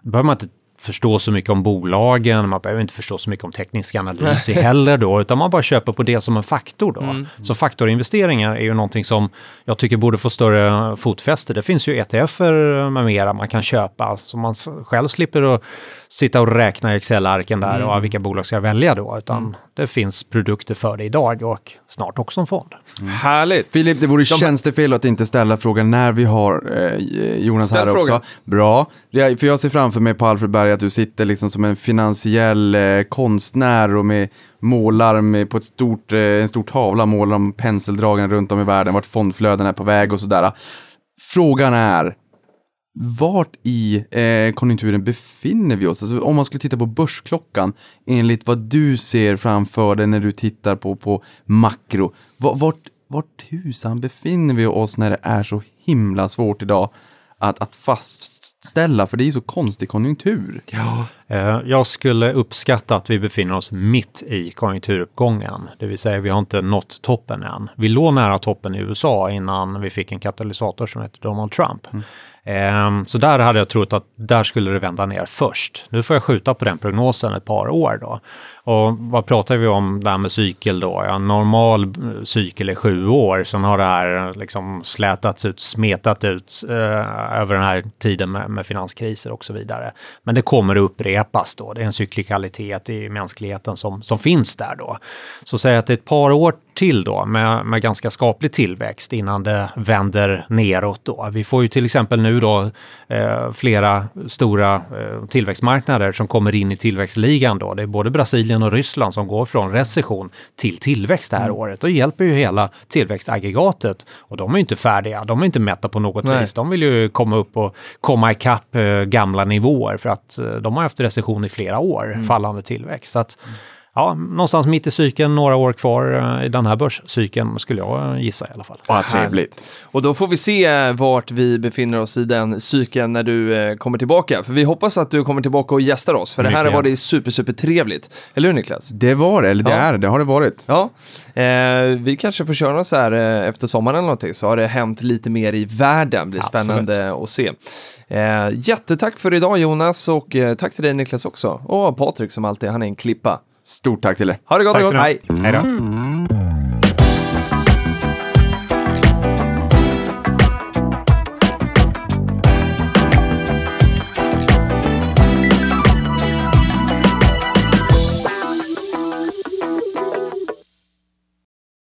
Då behöver man inte förstå så mycket om bolagen, man behöver inte förstå så mycket om teknisk analys heller då, utan man bara köper på det som en faktor då. Så faktorinvesteringar är ju någonting som jag tycker borde få större fotfäste. Det finns ju ETFer med mera man kan köpa, så man själv slipper att sitta och räkna i Excel-arken där och vilka bolag ska jag välja då, utan det finns produkter för det idag och snart också en fond. Härligt. Filip, det vore tjänstefel att inte ställa frågan när vi har eh, Jonas Ställ här frågan. också. Bra. Det- För jag ser framför mig på Alfred Berg att du sitter liksom som en finansiell eh, konstnär och med målar med, på ett stort, eh, en stor tavla, målar om penseldragen runt om i världen, vart fondflöden är på väg och sådär. Frågan är, vart i eh, konjunkturen befinner vi oss? Alltså, om man skulle titta på börsklockan, enligt vad du ser framför dig när du tittar på, på makro, va- vart, vart tusan befinner vi oss när det är så himla svårt idag att, att fastställa? För det är ju så konstig konjunktur. Eh, Jag skulle uppskatta att vi befinner oss mitt i konjunkturuppgången. Det vill säga vi har inte nått toppen än. Vi låg nära toppen i USA innan vi fick en katalysator som heter Donald Trump. Ehm, Ehm, så där hade jag trott att där skulle det vända ner först. Nu får jag skjuta på den prognosen ett par år då. Och vad pratar vi om där med cykel då? Ja, normal eh, cykel är sju år, sen har det här eh, liksom slätats ut, smetat ut eh, över den här tiden med, med finanskriser och så vidare. Men det kommer att upprepas då. Det är en cyklikalitet i mänskligheten som, som finns där då. Så säg att det är ett par år till då med, med ganska skaplig tillväxt innan det vänder neråt då. Vi får ju till exempel nu då eh, flera stora eh, tillväxtmarknader som kommer in i tillväxtligan då. Det är både Brasilien och Ryssland som går från recession till tillväxt det här året. Och hjälper ju hela tillväxtaggregatet. Och de är ju inte färdiga, de är inte mätta på något Nej. vis. De vill ju komma upp och komma ikapp eh, gamla nivåer för att eh, de har haft recession i flera år, fallande tillväxt. Så att, ja, någonstans mitt i cykeln, några år kvar eh, i den här börscykeln skulle jag gissa i alla fall. Vad trevligt. Och då får vi se eh, vart vi befinner oss i den cykeln när du eh, kommer tillbaka. För vi hoppas att du kommer tillbaka och gästar oss, för det här Mycket var det super, super trevligt. Eller hur Niklas? Det var det, eller det Ja. är det, har det varit. Ja, eh, vi kanske får köra så här efter sommaren eller någonting, så har det hänt lite mer i världen. blir Absolut. spännande att se. Eh, jättetack för idag Jonas och eh, tack till dig Niklas också. Och Patrik som alltid, han är en klippa. Stort tack till er. Ha det gott! Tack ha. Hej! Hej då!